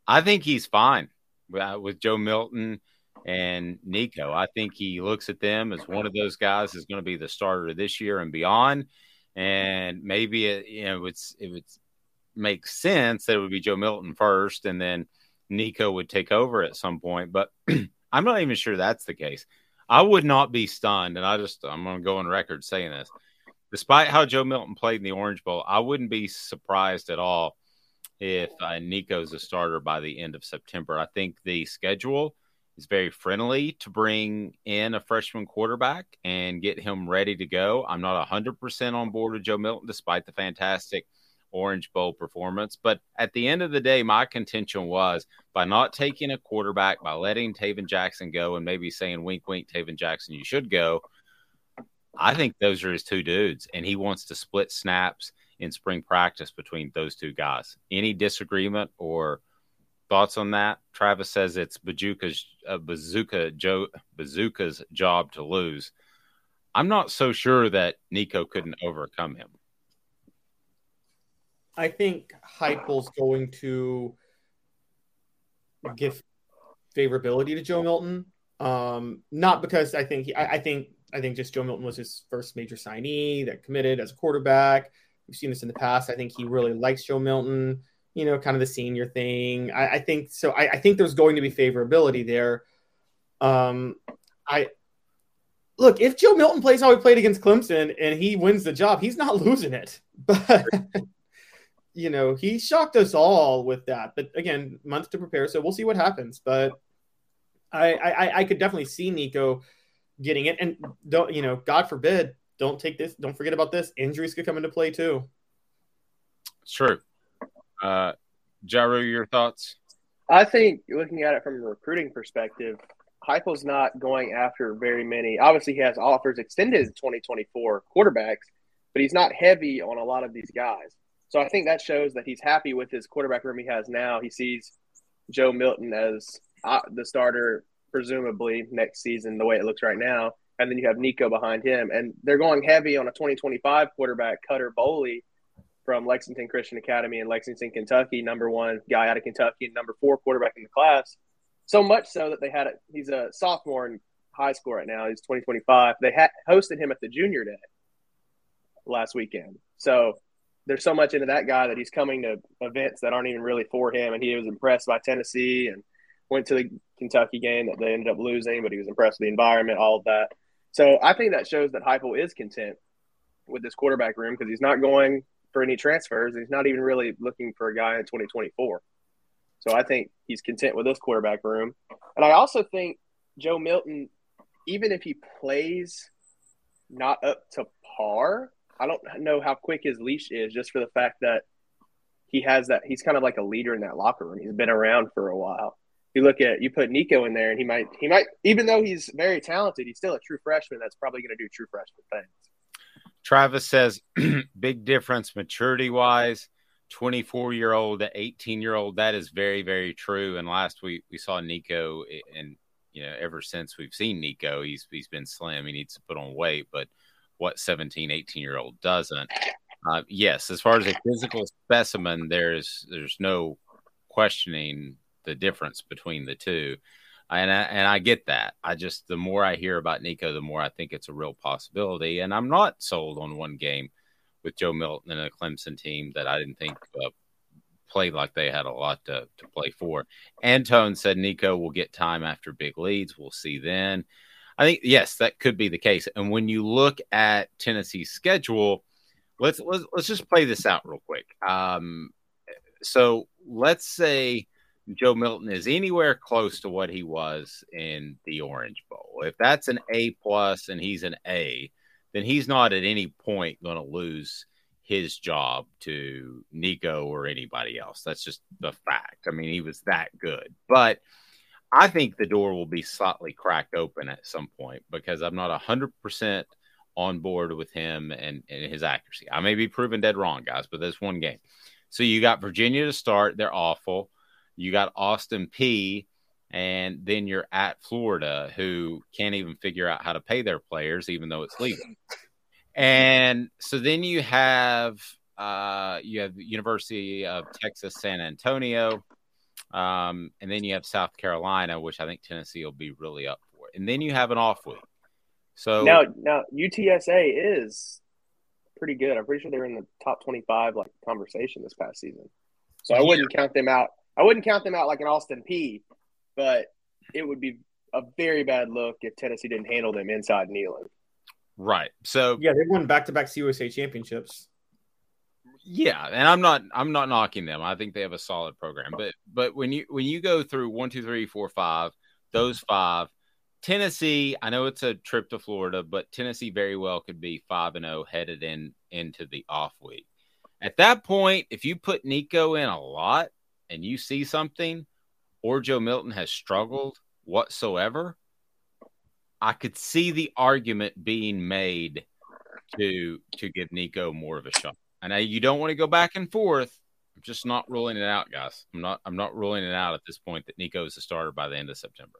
I think he's fine with, with Joe Milton and Nico. I think he looks at them as one of those guys is going to be the starter this year and beyond and maybe it you know it's it would sense that it would be Joe Milton first, and then Nico would take over at some point. But I'm not even sure that's the case. I would not be stunned, and I just I'm going to go on record saying this. Despite how Joe Milton played in the Orange Bowl, I wouldn't be surprised at all if uh, Nico's a starter by the end of September. I think the schedule is very friendly to bring in a freshman quarterback and get him ready to go. I'm not 100% on board with Joe Milton, despite the fantastic Orange Bowl performance. But at the end of the day, my contention was by not taking a quarterback, by letting Tayven Jackson go and maybe saying, wink, wink, Tayven Jackson, you should go. I think those are his two dudes, and he wants to split snaps in spring practice between those two guys. Any disagreement or – Thoughts on that? Travis says it's Bazooka's uh, Bazooka Bazooka's job to lose. I'm not so sure that Nico couldn't overcome him. I think Heupel's going to give favorability to Joe Milton. Um, not because I think he, I, I, think I think just Joe Milton was his first major signee that committed as a quarterback. We've seen this in the past. I think he really likes Joe Milton you know, kind of the senior thing. I, I think so. I, I, think there's going to be favorability there. Um, I look if Joe Milton plays how he played against Clemson and he wins the job, he's not losing it. But you know, he shocked us all with that. But again, month to prepare, so we'll see what happens. But I, I, I could definitely see Nico getting it, and don't you know, God forbid, don't take this, don't forget about this. Injuries could come into play too. It's true. Uh, Jarreau, your thoughts? I think looking at it from a recruiting perspective, Heupel's not going after very many. Obviously, he has offers extended to 2024 quarterbacks, but he's not heavy on a lot of these guys. So I think that shows that he's happy with his quarterback room he has now. He sees Joe Milton as uh, the starter, presumably next season, the way it looks right now. And then you have Nico behind him. And they're going heavy on a 2025 quarterback, Cutter Boley, from Lexington Christian Academy in Lexington, Kentucky, number one guy out of Kentucky, and number four quarterback in the class. So much so that they had it. He's a sophomore in high school right now. He's 2025. They had hosted him at the junior day last weekend. So there's so much into that guy that he's coming to events that aren't even really for him. And he was impressed by Tennessee and went to the Kentucky game that they ended up losing, but he was impressed with the environment, all of that. So I think that shows that Heupel is content with this quarterback room because he's not going for any transfers. He's not even really looking for a guy in 2024. So I think he's content with this quarterback room. And I also think Joe Milton, even if he plays not up to par, I don't know how quick his leash is just for the fact that he has that he's kind of like a leader in that locker room. He's been around for a while. You look at you put Nico in there and he might he might even though he's very talented, he's still a true freshman that's probably going to do true freshman things. Travis says, big difference maturity wise. 24 year old to 18 year old. That is very, very true. And last week we saw Nico, and you know, ever since we've seen Nico, he's he's been slim. He needs to put on weight, but what 17, 18 year old doesn't? Uh, yes, as far as a physical specimen, there's there's no questioning the difference between the two. And I, and I get that. I just the more I hear about Nico, the more I think it's a real possibility. And I'm not sold on one game with Joe Milton and a Clemson team that I didn't think uh, played like they had a lot to, to play for. Antone said Nico will get time after big leads. We'll see then. I think yes, that could be the case. And when you look at Tennessee's schedule, let's let's, let's just play this out real quick. Um, so let's say Joe Milton is anywhere close to what he was in the Orange Bowl. If that's an A plus and he's an A, then he's not at any point going to lose his job to Nico or anybody else. That's just the fact. I mean, he was that good. But I think the door will be slightly cracked open at some point because I'm not 100% on board with him and, and his accuracy. I may be proven dead wrong, guys, but that's one game. So you got Virginia to start. They're awful. You got Austin Peay. and then you're at Florida, who can't even figure out how to pay their players, even though it's legal. And so then you have uh, you have University of Texas San Antonio, um, and then you have South Carolina, which I think Tennessee will be really up for. And then you have an off week. So now, now UTSA is pretty good. I'm pretty sure they're in the top 25 like conversation this past season. So I wouldn't count them out. I wouldn't count them out like an Austin Peay, but it would be a very bad look if Tennessee didn't handle them inside Neyland. Right. So yeah, they won back to back CUSA championships. Yeah, and I'm not I'm not knocking them. I think they have a solid program. But but when you when you go through one, two, three, four, five, those five, Tennessee, I know it's a trip to Florida, but Tennessee very well could be five and zero headed in into the off week. At that point, if you put Nico in a lot and you see something, or Joe Milton has struggled whatsoever, I could see the argument being made to to give Nico more of a shot. I know you don't want to go back and forth. I'm just not ruling it out, guys. I'm not I'm not ruling it out at this point that Nico is a starter by the end of September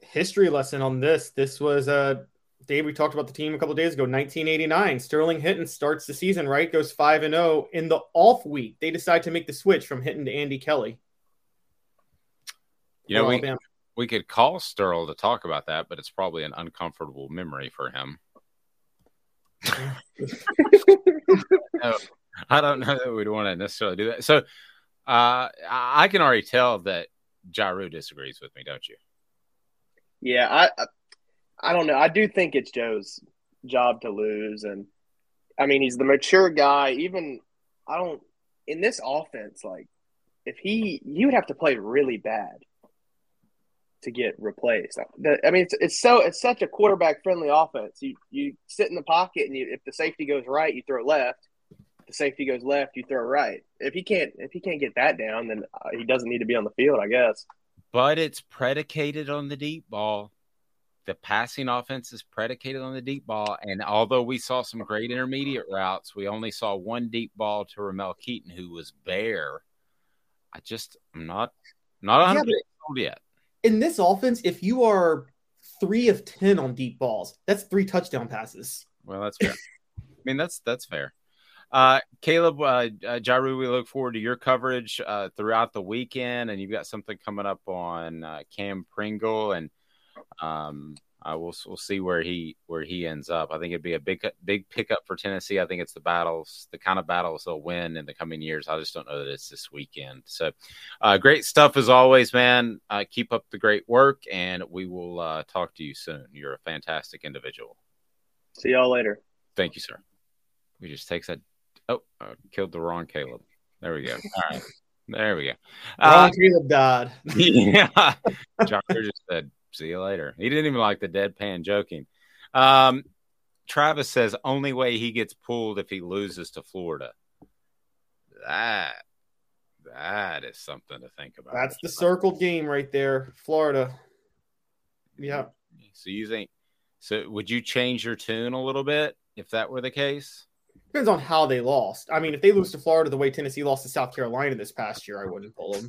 history lesson on this. This was uh Dave, we talked about the team a couple days ago, 1989. Sterling Henton starts the season, right? Goes 5 and 0 in the off week. They decide to make the switch from Henton to Andy Kelly. You know, we, we could call Sterling to talk about that, but it's probably an uncomfortable memory for him. No, I don't know that we'd want to necessarily do that. So uh, I can already tell that Jarreau disagrees with me, don't you? Yeah, I, I don't know. I do think it's Joe's job to lose, and I mean he's the mature guy. Even I don't in this offense, like if he you would have to play really bad to get replaced. I mean, it's it's so it's such a quarterback friendly offense. You you sit in the pocket, and you, if the safety goes right, you throw left. If the safety goes left, you throw right. If he can't if he can't get that down, then uh, he doesn't need to be on the field, I guess but it's predicated on the deep ball. The passing offense is predicated on the deep ball. And although we saw some great intermediate routes, we only saw one deep ball to Ramel Keyton, who was bare. I just, I'm not, not 100 yeah, old yet. In this offense, if you are three of 10 on deep balls, that's three touchdown passes. Well, that's fair. I mean, that's, that's fair. Uh, Caleb, uh, uh, Jarreau, we look forward to your coverage uh, throughout the weekend, and you've got something coming up on uh, Cam Pringle, and um, uh, we'll we'll see where he where he ends up. I think it'd be a big big pickup for Tennessee. I think it's the battles, the kind of battles they'll win in the coming years. I just don't know that it's this weekend. So, uh, great stuff as always, man. Uh, keep up the great work, and we will uh, talk to you soon. You're a fantastic individual. See y'all later. Thank you, sir. We just takes that Oh, uh, killed the wrong Caleb. There we go. All right. There we go. Wrong uh, Caleb died. yeah. John just said, see you later. He didn't even like the deadpan joking. Um, Travis says, only way he gets pulled if he loses to Florida. That that is something to think about. That's the circled game right there, Florida. Yeah. So you think so would you change your tune a little bit if that were the case? Depends on how they lost. I mean, if they lose to Florida the way Tennessee lost to South Carolina this past year, I wouldn't pull them.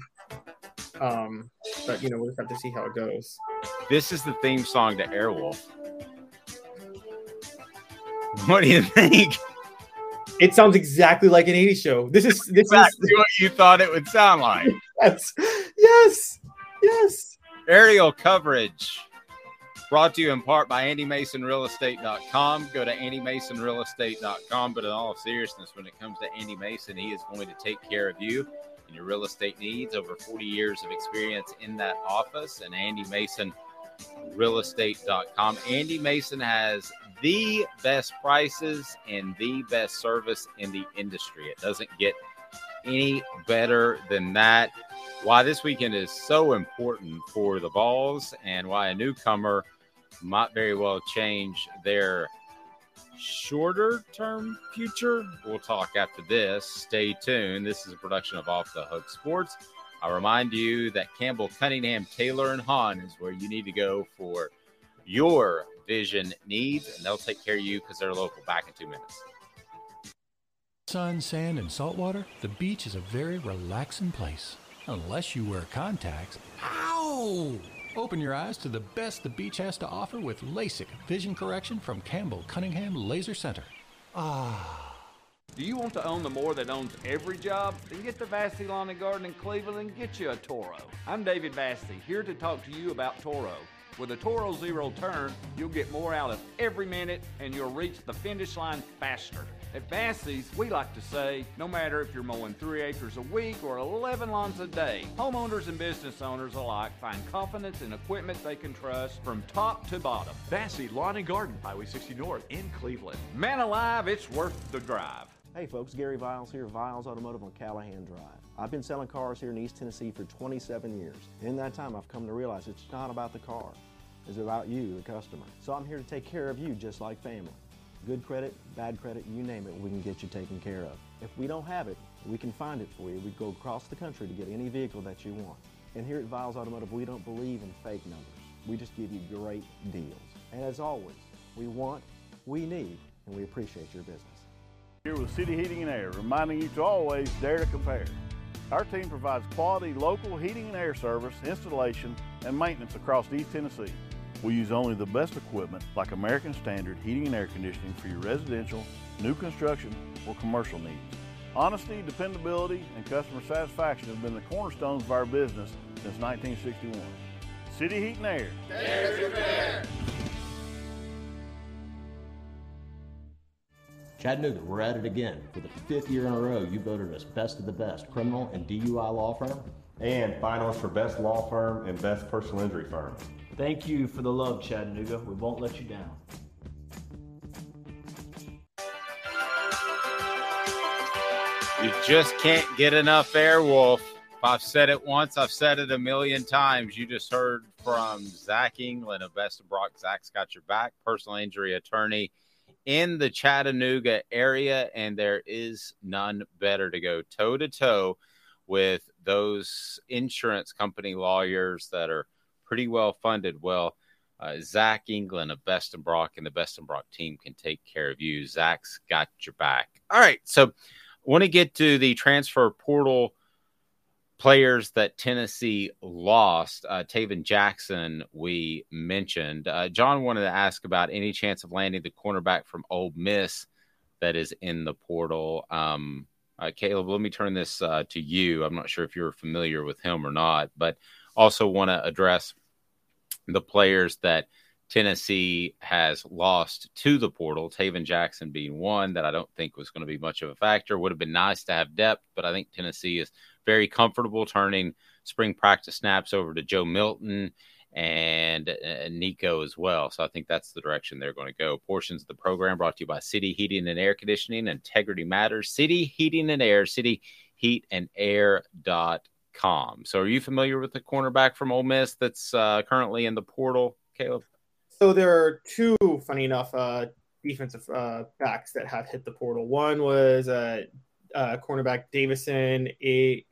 Um, but you know, we'll just have to see how it goes. This is the theme song to Airwolf. What do you think? It sounds exactly like an 80s show. This is this exactly is what you thought it would sound like. yes, yes, yes. Aerial coverage brought to you in part by AndyMasonRealEstate.com. Go to AndyMasonRealEstate.com. But in all seriousness, when it comes to Andy Mason, he is going to take care of you and your real estate needs. Over 40 years of experience in that office. And Andy Mason realestate.com. Andy Mason has the best prices and the best service in the industry. It doesn't get any better than that. Why this weekend is so important for the Vols and why a newcomer might very well change their shorter term future. We'll talk after this. Stay tuned. This is a production of Off the Hook Sports. I'll remind you that Campbell, Cunningham, Taylor, and Haun is where you need to go for your vision needs, and they'll take care of you because they're local. Back in two minutes. Sun, sand, and salt water, the beach is a very relaxing place. Unless you wear contacts. Ow! Open your eyes to the best the beach has to offer with LASIK vision correction from Campbell Cunningham Laser Center. Ah. Do you want to own the more that owns every job? Then get to Vassy Lawn and Garden in Cleveland and get you a Toro. I'm David Vassy, here to talk to you about Toro. With a Toro Zero Turn, you'll get more out of every minute and you'll reach the finish line faster. At Vassy's, we like to say, no matter if you're mowing three acres a week or 11 lawns a day, homeowners and business owners alike find confidence in equipment they can trust from top to bottom. Vassy Lawn and Garden, Highway 60 North in Cleveland. Man alive, it's worth the drive. Hey folks, Gary Viles here, Viles Automotive on Callahan Drive. I've been selling cars here in East Tennessee for 27 years. In that time, I've come to realize it's not about the car, it's about you, the customer. So I'm here to take care of you just like family. Good credit, bad credit, you name it, we can get you taken care of. If we don't have it, we can find it for you. We go across the country to get any vehicle that you want. And here at Viles Automotive, we don't believe in fake numbers. We just give you great deals. And as always, we want, we need, and we appreciate your business. Here with City Heating and Air, reminding you to always dare to compare. Our team provides quality local heating and air service, installation, and maintenance across East Tennessee. We use only the best equipment like American Standard heating and air conditioning for your residential, new construction, or commercial needs. Honesty, dependability, and customer satisfaction have been the cornerstones of our business since 1961. City Heat and Air. Dare to compare. Chattanooga, we're at it again. For the fifth year in a row, you voted us best of the best criminal and DUI law firm. And finalists for best law firm and best personal injury firm. Thank you for the love, Chattanooga. We won't let you down. You just can't get enough Airwolf. I've said it once, I've said it a million times. You just heard from Zach England of Best of Brock. Zach's got your back, personal injury attorney in the Chattanooga area, and there is none better to go toe to toe with those insurance company lawyers that are pretty well funded. Well, uh, Zach England of Best and Brock and the Best and Brock team can take care of you. Zach's got your back. All right, so I want to get to the transfer portal players that Tennessee lost. Uh, Tayven Jackson, we mentioned. Uh, John wanted to ask about any chance of landing the cornerback from Ole Miss that is in the portal. Um, uh, Caleb, let me turn this uh, to you. I'm not sure if you're familiar with him or not, but also want to address the players that Tennessee has lost to the portal. Tayven Jackson being one that I don't think was going to be much of a factor. Would have been nice to have depth, but I think Tennessee is very comfortable turning spring practice snaps over to Joe Milton and, Nico as well. So I think that's the direction they're going to go. Portions of the program brought to you by City Heating and Air Conditioning. Integrity matters. City Heating and Air, City Heat and So are you familiar with the cornerback from Ole Miss that's uh, currently in the portal, Caleb? So there are two, funny enough, uh, defensive uh, backs that have hit the portal. One was uh, uh, cornerback Davison a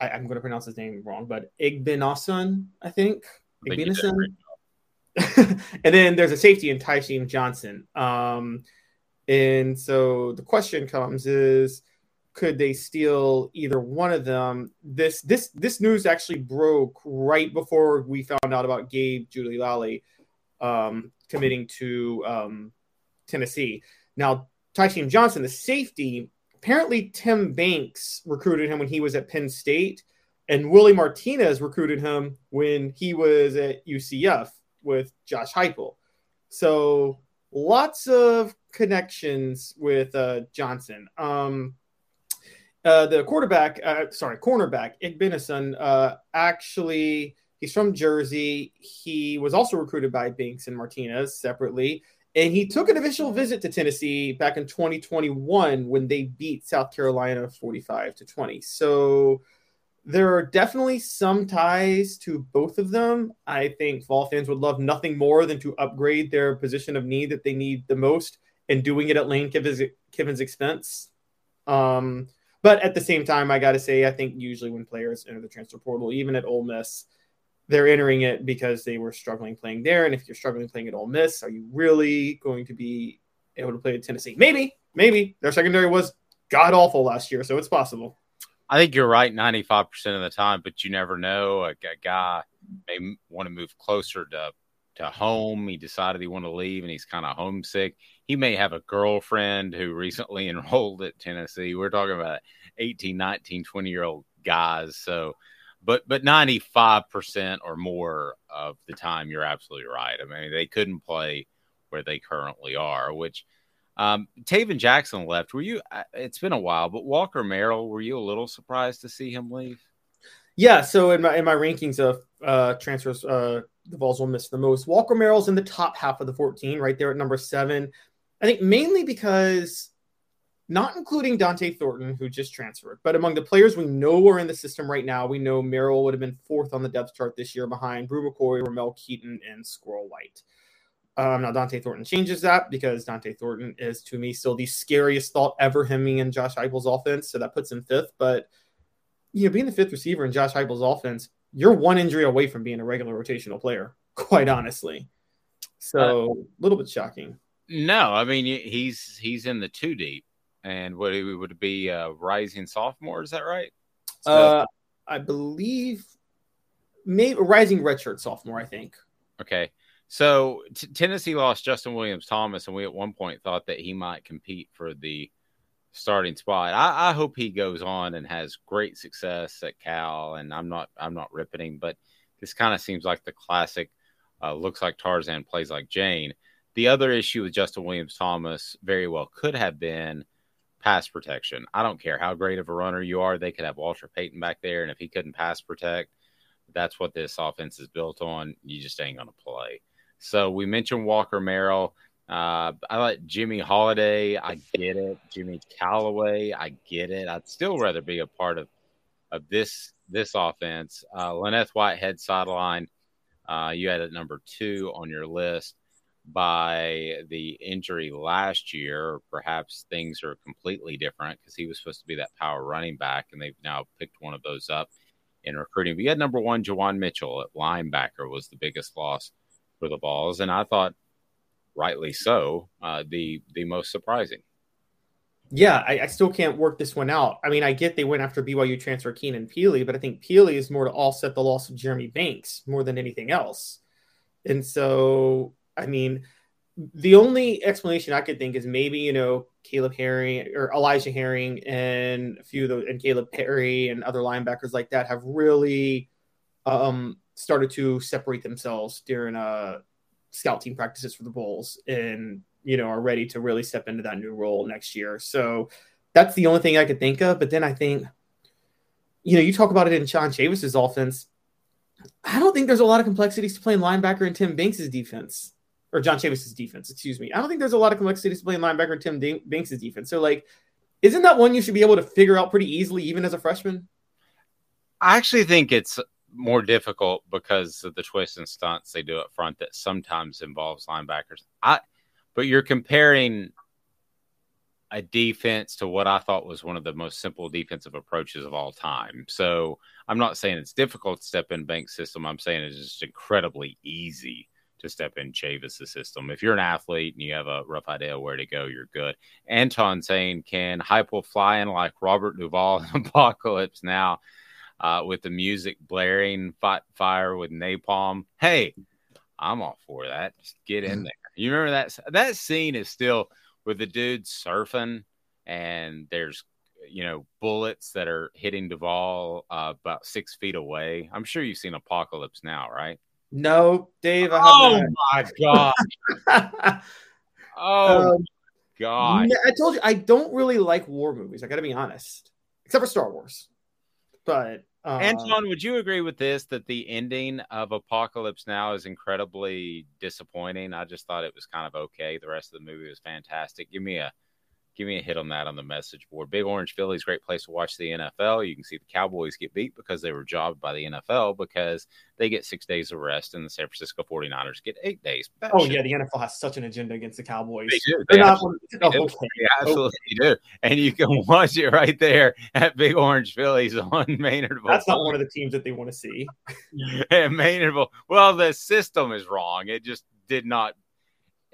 I, I'm going to pronounce his name wrong, but Igbinosun, I think. Igbinosun. and then there's a safety in Tysheen Johnson. Um, and so the question comes is could they steal either one of them? This this this news actually broke right before we found out about Gabe Jeudy-Lally um, committing to um, Tennessee. Now, Tysheen Johnson, the safety, apparently Tim Banks recruited him when he was at Penn State. And Willie Martinez recruited him when he was at UCF with Josh Heupel. So lots of connections with uh, Johnson. Um, uh, the quarterback, uh, sorry, cornerback, Igbinosun, uh, actually, he's from Jersey. He was also recruited by Banks and Martinez separately. And he took an official visit to Tennessee back in 2021 when they beat South Carolina 45 to 20. So there are definitely some ties to both of them. I think Vol fans would love nothing more than to upgrade their position of need that they need the most and doing it at Lane Kiffin's, Kiffin's expense. Um, but at the same time, I got to say, I think usually when players enter the transfer portal, even at Ole Miss, they're entering it because they were struggling playing there. And if you're struggling playing at Ole Miss, are you really going to be able to play at Tennessee? Maybe, maybe their secondary was god awful last year, so it's possible. I think you're right 95% of the time, but you never know. A, a guy may want to move closer to, to home. He decided he wanted to leave and he's kind of homesick. He may have a girlfriend who recently enrolled at Tennessee. We're talking about 18, 19, 20 year old guys. So, but but 95% or more of the time, you're absolutely right. I mean, they couldn't play where they currently are, which um, Tayven Jackson left. Were you? Uh, it's been a while, but Walker Merrill, were you a little surprised to see him leave? Yeah. So in my in my rankings of uh, transfers, uh, the Vols will miss the most. Walker Merrill's in the top half of the 14, right there at number seven. I think mainly because not including Dont'e Thornton, who just transferred, but among the players we know are in the system right now, we know Merrill would have been fourth on the depth chart this year behind Bru McCoy, Ramel Keyton, and Squirrel White. Um, now Dont'e Thornton changes that because Dont'e Thornton is to me still the scariest thought ever hemming in Josh Heupel's offense, so that puts him fifth. But you know, being the fifth receiver in Josh Heupel's offense, you're one injury away from being a regular rotational player, quite honestly. So uh, a little bit shocking. No, I mean he's he's in the two deep, and what he would be a rising sophomore. Is that right? So, uh, I believe maybe rising redshirt sophomore. I think. Okay. So t- Tennessee lost Justin Williams Thomas, and we at one point thought that he might compete for the starting spot. I, I, hope he goes on and has great success at Cal. And I'm not I'm not ripping him, but this kind of seems like the classic. Uh, looks like Tarzan plays like Jane. The other issue with Justin Williams Thomas very well could have been pass protection. I don't care how great of a runner you are; they could have Walter Payton back there, and if he couldn't pass protect, that's what this offense is built on. You just ain't going to play. So we mentioned Walker Merrill. Uh, I like Jimmy Holiday. I get it. Jimmy Calloway. I get it. I'd still rather be a part of of this this offense. Uh, Len'Neth Whitehead sideline. Uh, you had it number two on your list by the injury last year. Perhaps things are completely different because he was supposed to be that power running back, and they've now picked one of those up in recruiting. We had number one, Juwan Mitchell at linebacker was the biggest loss for the Vols, and I thought, rightly so, uh, the the most surprising. Yeah, I, I, still can't work this one out. I mean, I get they went after BYU transfer Keenan Pili, but I think Pili is more to offset the loss of Jeremy Banks more than anything else. And so, I mean, the only explanation I could think is maybe you know Caleb Herring or Elijah Herring and a few of those and Kalib Perry and other linebackers like that have really um, started to separate themselves during uh, scout team practices for the Vols and, you know, are ready to really step into that new role next year. So that's the only thing I could think of. But then I think, you know, you talk about it in John Chavis's offense. I don't think there's a lot of complexities to playing linebacker in Tim Banks's defense or John Chavis's defense. Excuse me. I don't think there's a lot of complexities to playing linebacker in Tim Banks's defense. So, like, isn't that one you should be able to figure out pretty easily, even as a freshman? I actually think it's more difficult because of the twists and stunts they do up front that sometimes involves linebackers. I but you're comparing a defense to what I thought was one of the most simple defensive approaches of all time. So I'm not saying it's difficult to step in Banks' system. I'm saying it's just incredibly easy to step in Chavis' system. If you're an athlete and you have a rough idea where to go, you're good. Anton saying, can Heupel fly in like Robert Duvall in Apocalypse Now? uh, with the music blaring, fight fire with napalm. Hey, I'm all for that. Just get in mm. there. You remember that that scene is still with the dude surfing, and there's you know, bullets that are hitting Duvall uh, about six feet away. I'm sure you've seen Apocalypse Now, right? No, Dave. I oh my god! oh Um, god! I told you I don't really like war movies. I got to be honest, except for Star Wars. But uh, Anton, would you agree with this that the ending of Apocalypse Now is incredibly disappointing? I just thought it was kind of okay. The rest of the movie was fantastic. Give me a give me a hit on that on the message board. Big Orange Phillies, great place to watch the NFL. You can see the Cowboys get beat because they were jobbed by the NFL because they get six days of rest and the San Francisco 49ers get eight days. That oh yeah, the NFL has such an agenda against the Cowboys. They do. They're They not- absolutely, oh, do. okay. They absolutely do. And you can watch it right there at Big Orange Phillies on Maynardville. That's not one of the teams that they want to see. at Maynardville. Well, the system is wrong. It just did not.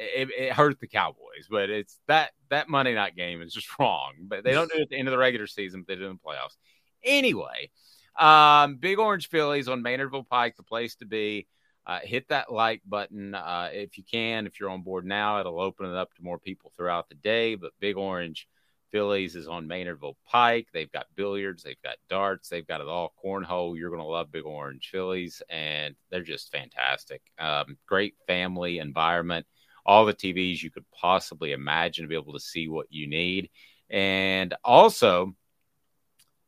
It, it hurt the Cowboys, but it's that that Monday night game is just wrong. But they don't do it at the end of the regular season, but they do in the playoffs. Anyway, um, Big Orange Phillies on Maynardville Pike, the place to be. Uh, hit that like button uh, if you can. If you're on board now, it'll open it up to more people throughout the day. But Big Orange Phillies is on Maynardville Pike. They've got billiards, they've got darts, they've got it all. Cornhole. You're going to love Big Orange Phillies, and they're just fantastic. Um, great family environment. All the TVs you could possibly imagine to be able to see what you need. And also,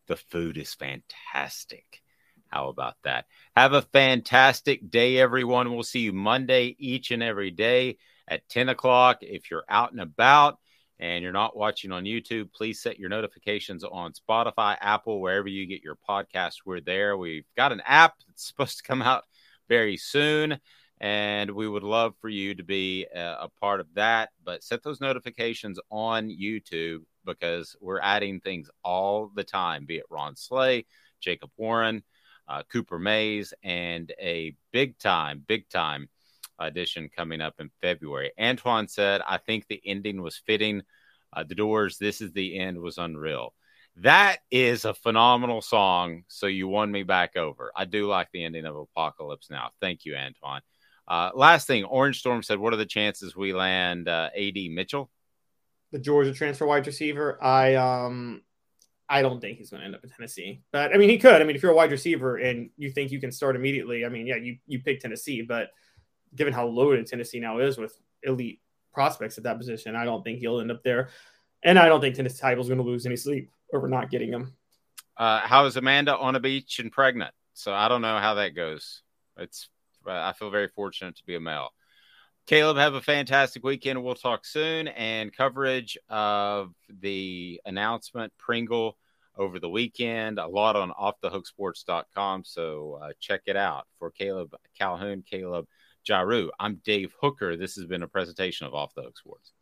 the food is fantastic. How about that? Have a fantastic day, everyone. We'll see you Monday each and every day at 10 o'clock. If you're out and about and you're not watching on YouTube, please set your notifications on Spotify, Apple, wherever you get your podcasts. We're there. We've got an app that's supposed to come out very soon. And we would love for you to be a, a part of that. But set those notifications on YouTube because we're adding things all the time, be it Ron Slay, Jacob Warren, uh, Cooper Mays, and a big time, big time audition coming up in February. Antoine said, I think the ending was fitting. Uh, the Doors, This is the End was unreal. That is a phenomenal song. So you won me back over. I do like the ending of Apocalypse Now. Thank you, Antoine. Uh, last thing, Orange Storm said, What are the chances we land uh, AD Mitchell? The Georgia transfer wide receiver. I um I don't think he's going to end up in Tennessee. But I mean, he could. I mean, if you're a wide receiver and you think you can start immediately, I mean, yeah, you you pick Tennessee. But given how loaded Tennessee now is with elite prospects at that position, I don't think he'll end up there. And I don't think Tennessee Title's going to lose any sleep over not getting him. Uh, how is Amanda on a beach and pregnant? So I don't know how that goes. It's I feel very fortunate to be a male. Caleb, have a fantastic weekend. We'll talk soon. And coverage of the announcement, Pringle, over the weekend, a lot on offthehooksports.com. So uh, check it out. For Caleb Calhoun, Caleb Jarreau, I'm Dave Hooker. This has been a presentation of Off the Hook Sports.